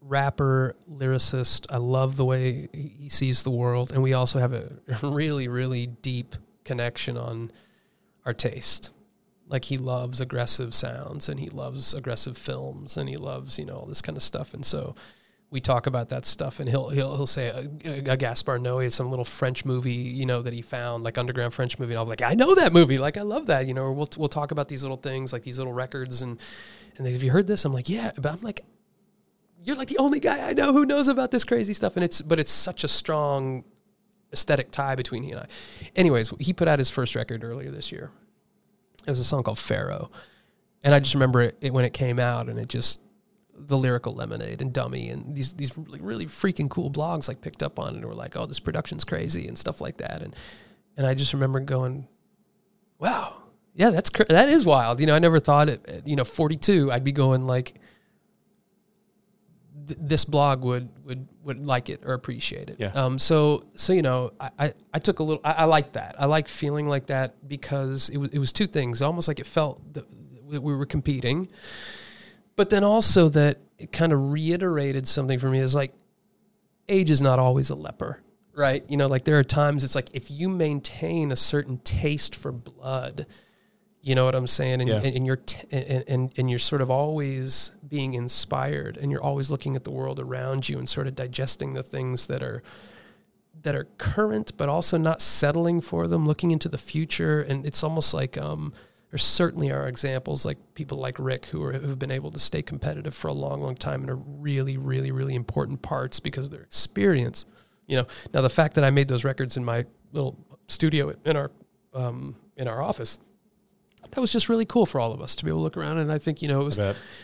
rapper, lyricist. I love the way he he sees the world, and we also have a [laughs] really, really deep connection on our taste. Like he loves aggressive sounds, and he loves aggressive films, and he loves you know all this kind of stuff, and so. We talk about that stuff, and he'll he'll he'll say a, a Gaspar Noé, some little French movie, you know, that he found, like underground French movie, and I was like, I know that movie, like I love that, you know. Or we'll we'll talk about these little things, like these little records, and and they, have you heard this? I'm like, yeah, but I'm like, you're like the only guy I know who knows about this crazy stuff. And it's, but it's such a strong aesthetic tie between he and I. Anyways, he put out his first record earlier this year. It was a song called Pharaoh. And I just remember it, it when it came out and it just, the lyrical lemonade and dummy and these, these really, really freaking cool blogs like picked up on it and were like, oh, this production's crazy and stuff like that. And, and I just remember going, wow, yeah, that's, cr- that is wild. You know, I never thought it, at, you know, 42, I'd be going like, th- this blog would would would like it or appreciate it. Yeah. Um. So so you know, I I, I took a little. I, I like that. I like feeling like that because it was it was two things. Almost like it felt that we were competing, but then also that it kind of reiterated something for me. Is like, age is not always a leper. Right. You know, like there are times it's like if you maintain a certain taste for blood, you know what I'm saying? And, Yeah. and, and you're t- and, and and you're sort of always being inspired, and you're always looking at the world around you and sort of digesting the things that are that are current, but also not settling for them, looking into the future. And it's almost like um, there certainly are examples like people like Rick who are, who've been able to stay competitive for a long, long time and are really, really, really important parts because of their experience. You know, now the fact that I made those records in my little studio in our um, in our office that was just really cool for all of us to be able to look around. And I think, you know, it was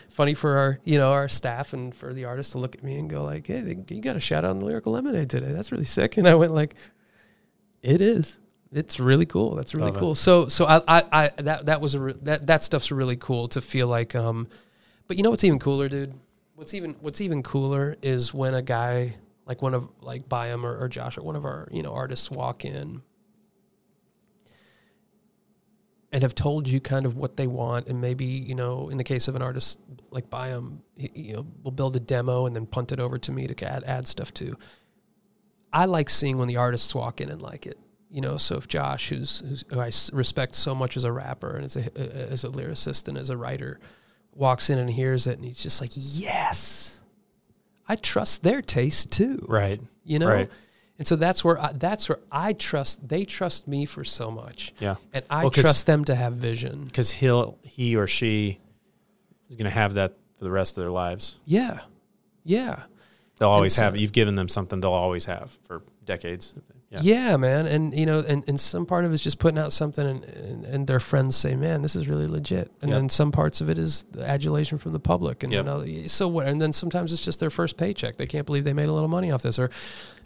funny for our, you know, our staff and for the artists to look at me and go like, Hey, you got a shout out on the lyrical lemonade today. That's really sick. And I went like, it is, it's really cool. That's really Love it. cool. So, so I, I, I, that, that was a, re- that, that stuff's really cool to feel like, um, but you know, what's even cooler, dude, what's even, what's even cooler is when a guy like one of like Byam or, or Josh or one of our, you know, artists walk in and have told you kind of what they want and maybe you know in the case of an artist like Byam, he- you know will build a demo and then punt it over to me to add, add stuff to i like seeing when the artists walk in and like it You know, so if Josh, who's, who's who I respect so much as a rapper and as a as a lyricist and as a writer, walks in and hears it and he's just like, "Yes, I trust their taste too." Right. You know, Right. and so that's where I, that's where I trust. They trust me for so much, Yeah. and I Well, trust them to have vision. Because he'll he or she is going to have that for the rest of their lives. Yeah, yeah. They'll always so- have. You've given them something they'll always have for decades. Yeah. Yeah, man, and you know, and, and some part of it is just putting out something, and, and, and their friends say, "Man, this is really legit," and Yep. then some parts of it is the adulation from the public, and Yep. then other, so what? And then sometimes it's just their first paycheck; they can't believe they made a little money off this. Or,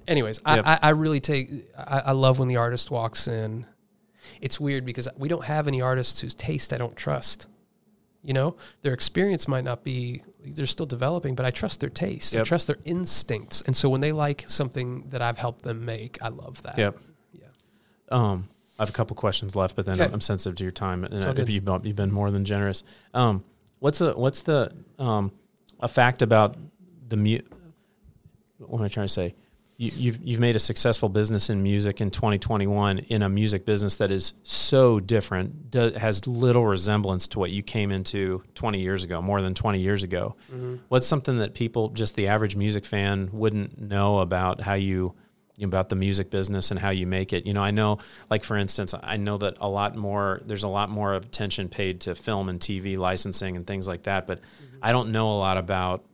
anyways, Yep. I, I, I really take, I, I love when the artist walks in. It's weird because we don't have any artists whose taste I don't trust. You know, their experience might not be, they're still developing, but I trust their taste. I trust their instincts. And so when they like something that I've helped them make, I love that. Yep. Yeah. Um, I have a couple questions left, but then Okay. I'm sensitive to your time, and I- you've, been- you've been more than generous. Um, what's a what's the um, a fact about the mute? What am I trying to say? You, you've you've made a successful business in music in 2021 in a music business that is so different, do, has little resemblance to what you came into 20 years ago, more than 20 years ago. Mm-hmm. What's something that people, just the average music fan, wouldn't know about how you about the music business and how you make it. You know, I know, like for instance, I know that a lot more. There's a lot more attention paid to film and TV licensing and things like that. But mm-hmm. I don't know a lot about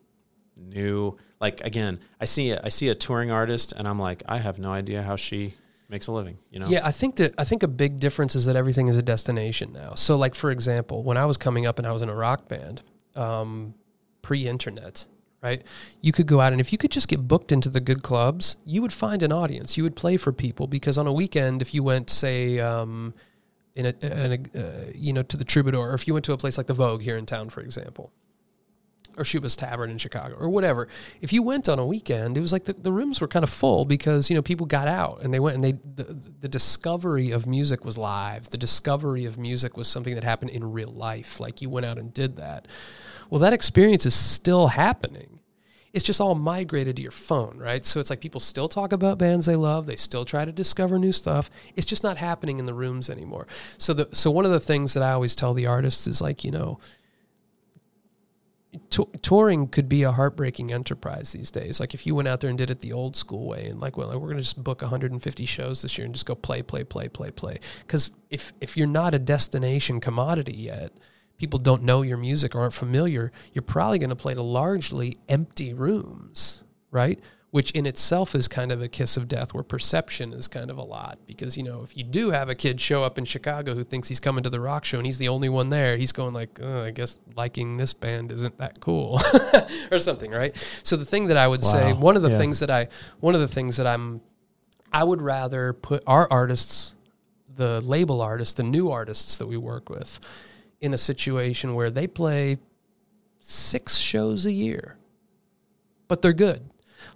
new. Like again, I see a, I see a touring artist, and I'm like, I have no idea how she makes a living. You know? Yeah, I think that I think a big difference is that everything is a destination now. So, like for example, when I was coming up and I was in a rock band, um, pre-internet, right? You could go out and if you could just get booked into the good clubs, you would find an audience. You would play for people because on a weekend, if you went, say, um, in a, in a uh, you know, to the Troubadour, or if you went to a place like the Vogue here in town, for example, or Schubas Tavern in Chicago or whatever. If you went on a weekend, it was like the, the rooms were kind of full because, you know, people got out and they went and they, the, the discovery of music was live. The discovery of music was something that happened in real life. Like you went out and did that. Well, that experience is still happening. It's just all migrated to your phone, right? So it's like people still talk about bands they love. They still try to discover new stuff. It's just not happening in the rooms anymore. So the so one of the things that I always tell the artists is like, you know, tou- touring could be a heartbreaking enterprise these days. Like if you went out there and did it the old school way, and like, well, we're going to just book 150 shows this year and just go play, play, play, play, play. Because if if you're not a destination commodity yet, people don't know your music or aren't familiar, you're probably going to play to largely empty rooms, right? Which in itself is kind of a kiss of death, where perception is kind of a lot. Because, you know, if you do have a kid show up in Chicago who thinks he's coming to the rock show and he's the only one there, he's going like, oh, I guess liking this band isn't that cool [laughs] or something, right? So the thing that I would say, one of the Yeah. things that I, one of the things that I'm, I would rather put our artists, the label artists, the new artists that we work with, in a situation where they play six shows a year, but they're good.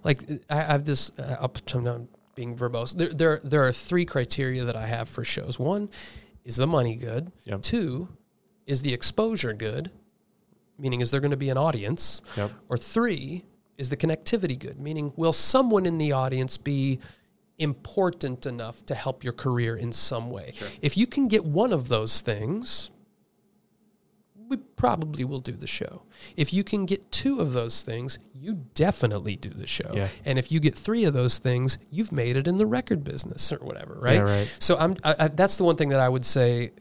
Like I have this, uh, I'm being verbose. There, there, there are three criteria that I have for shows. One is the money good. Yep. Two is the exposure good, meaning is there going to be an audience? Yep. Or three is the connectivity good, meaning will someone in the audience be important enough to help your career in some way? If you can get one of those things, we probably will do the show. If you can get two of those things, you definitely do the show. Yeah. And if you get three of those things, you've made it in the record business or whatever, right? Yeah, right. So I'm I, I, that's the one thing that I would say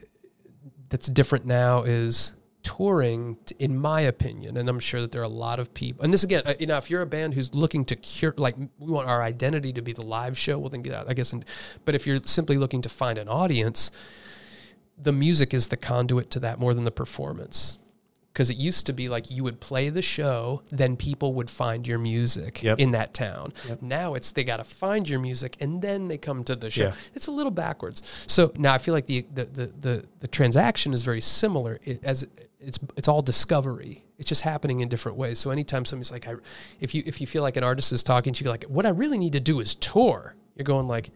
that's different now is touring in my opinion and i'm sure that there are a lot of people and this again uh, you know if you're a band who's looking to cure like we want our identity to be the live show well then get out i guess and, but if you're simply looking to find an audience the music is the conduit to that more than the performance. Because it used to be like you would play the show then people would find your music Yep. in that town. Now it's they got to find your music and then they come to the show. Yeah. it's a little backwards. So now i feel like the the the, the, the transaction is very similar. It, as it's it's all discovery. It's just happening in different ways. So anytime somebody's like I, if you if you feel like an artist is talking to you like what i really need to do is tour you're going like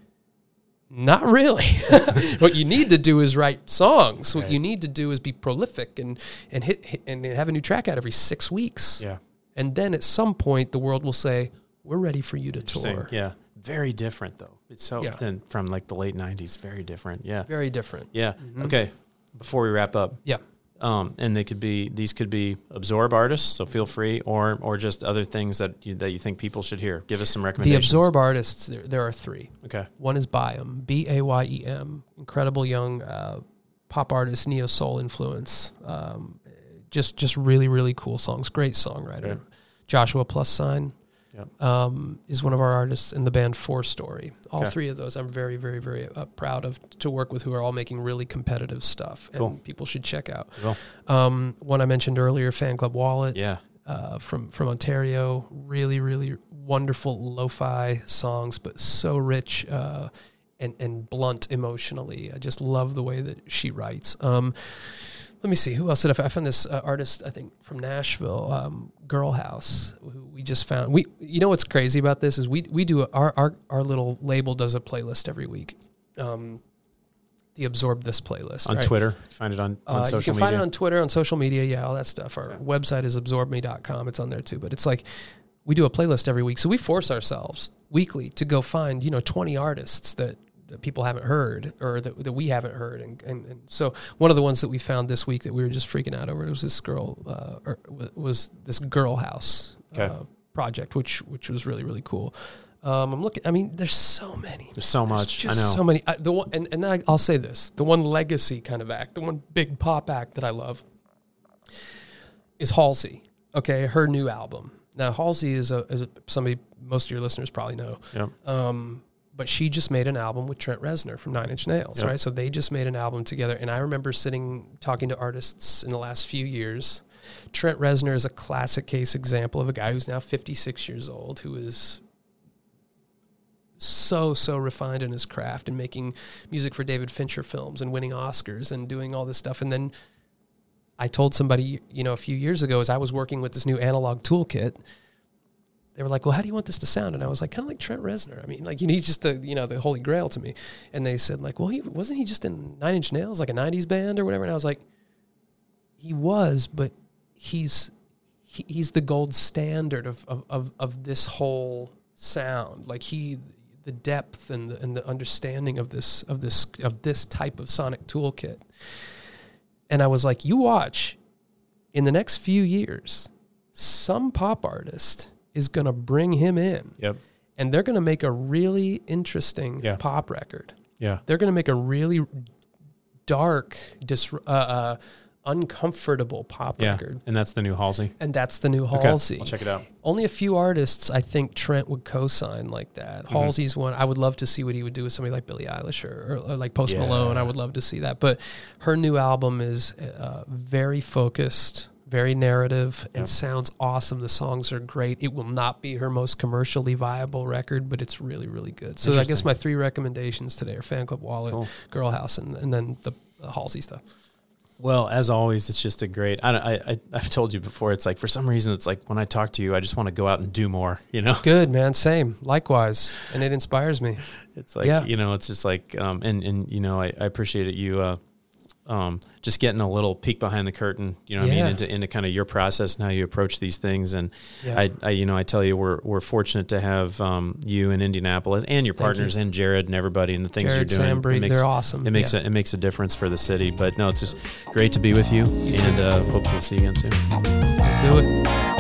not really. [laughs] what you need to do is write songs. What Right. you need to do is be prolific and and hit, hit and have a new track out every six weeks. Yeah. And then at some point, the world will say, "We're ready for you to tour." Yeah. very different though. It's so Yeah. from like the late '90s. Very different. Yeah. Very different. Yeah. Mhm. Okay. Before we wrap up, Yeah. Um, and they could be these could be absorb artists, so feel free, or or just other things that you, that you think people should hear. Give us some recommendations. The. Absorb artists, there, there are three. Okay. One is Bayem, B A Y E M, incredible young uh, pop artist, neo soul influence. Um, just just really really cool songs. Great songwriter. Okay. Joshua Plus Sign Yep. um, is one of our artists in the band Four Story. All Okay. three of those I'm very very very uh, proud of to work with, who are all making really competitive stuff, Cool. and people should check out. Um, one I mentioned earlier, Fan Club Wallet yeah. uh, from from Ontario. Really, really wonderful lo-fi songs, but so rich uh, and and blunt emotionally. I just love the way that she writes. Um, let me see who else did I find? I found this uh, artist I think from Nashville, um, Girl House. Who we just found. We you know what's crazy about this is we we do a, our our our little label does a playlist every week. Um, the absorb this playlist On right? Twitter, find it on, on Uh, you social can media. find it on Twitter, on social media, yeah, all that stuff. Our website is absorbme.com. It's on there too. But it's like we do a playlist every week. So we force ourselves weekly to go find, you know, 20 artists that, that people haven't heard or that, that we haven't heard. And, and, and so one of the ones that we found this week that we were just freaking out over was this girl, uh, or was this Girl House Okay. uh, project, which, which was really, really cool. Um, I'm looking, I mean, there's so many. There's so There's much. I know. so many. I, the one, and, and then I, I'll say this: the one legacy kind of act, the one big pop act that I love, is Halsey. Okay, her new album. Now Halsey is a is a, somebody most of your listeners probably know. Yep. Um, but she just made an album with Trent Reznor from Nine Inch Nails, Yep. right? So they just made an album together, and I remember sitting talking to artists in the last few years. Trent Reznor is a classic case example of a guy who's now 56 years old, who is so so refined in his craft and making music for David Fincher films and winning Oscars and doing all this stuff. And then I told somebody, you know, a few years ago as I was working with this new analog toolkit, they were like, "Well, how do you want this to sound?" And I was like, "Kind of like Trent Reznor. I mean, like you need just the you know the holy grail to me." And they said like, "Well, he wasn't he just in Nine Inch Nails, like a '90s band or whatever?" And I was like, "He was, but he's he, he's the gold standard of, of of of this whole sound. Like he." The depth and the, and the understanding of this of this of this type of sonic toolkit, and I was like, "You watch, in the next few years, some pop artist is going to bring him in Yep. and they're going to make a really interesting Yeah. pop record. Yeah. They're going to make a really dark, dis- uh, uh, uncomfortable pop Yeah. record. And that's the new Halsey. And that's the new Okay. Halsey. I'll check it out. Only a few artists I think Trent would co-sign like that. Mm-hmm. Halsey's one. I would love to see what he would do with somebody like Billie Eilish or, or, or like Post Malone. I would love to see that. But her new album is uh, very focused, very narrative, and Yep. sounds awesome. The songs are great. It will not be her most commercially viable record, but it's really, really good. So I guess my three recommendations today are Fan Club Wallet, Cool. Girl House, and, and then the, the Halsey stuff. Well, as always, it's just a great. I, I, I I've told you before. It's like for some reason, it's like when I talk to you, I just want to go out and do more. You know, Good man, same. Likewise, and it inspires me. it's like Yeah. you know, it's just like um, and and you know, I, I appreciate it. You uh, um, just getting a little peek behind the curtain. You know, what I mean, into into kind of your process and how you approach these things. And Yeah. I, I, you know, I tell you, we're we're fortunate to have um, you in Indianapolis and your Thank you. partners and Jared and everybody and the things Jared you're doing. Makes- they're awesome. It makes Yeah. a, it makes a difference for the city. But no, it's just great to be with you, and uh, hope to see you again soon. Do it.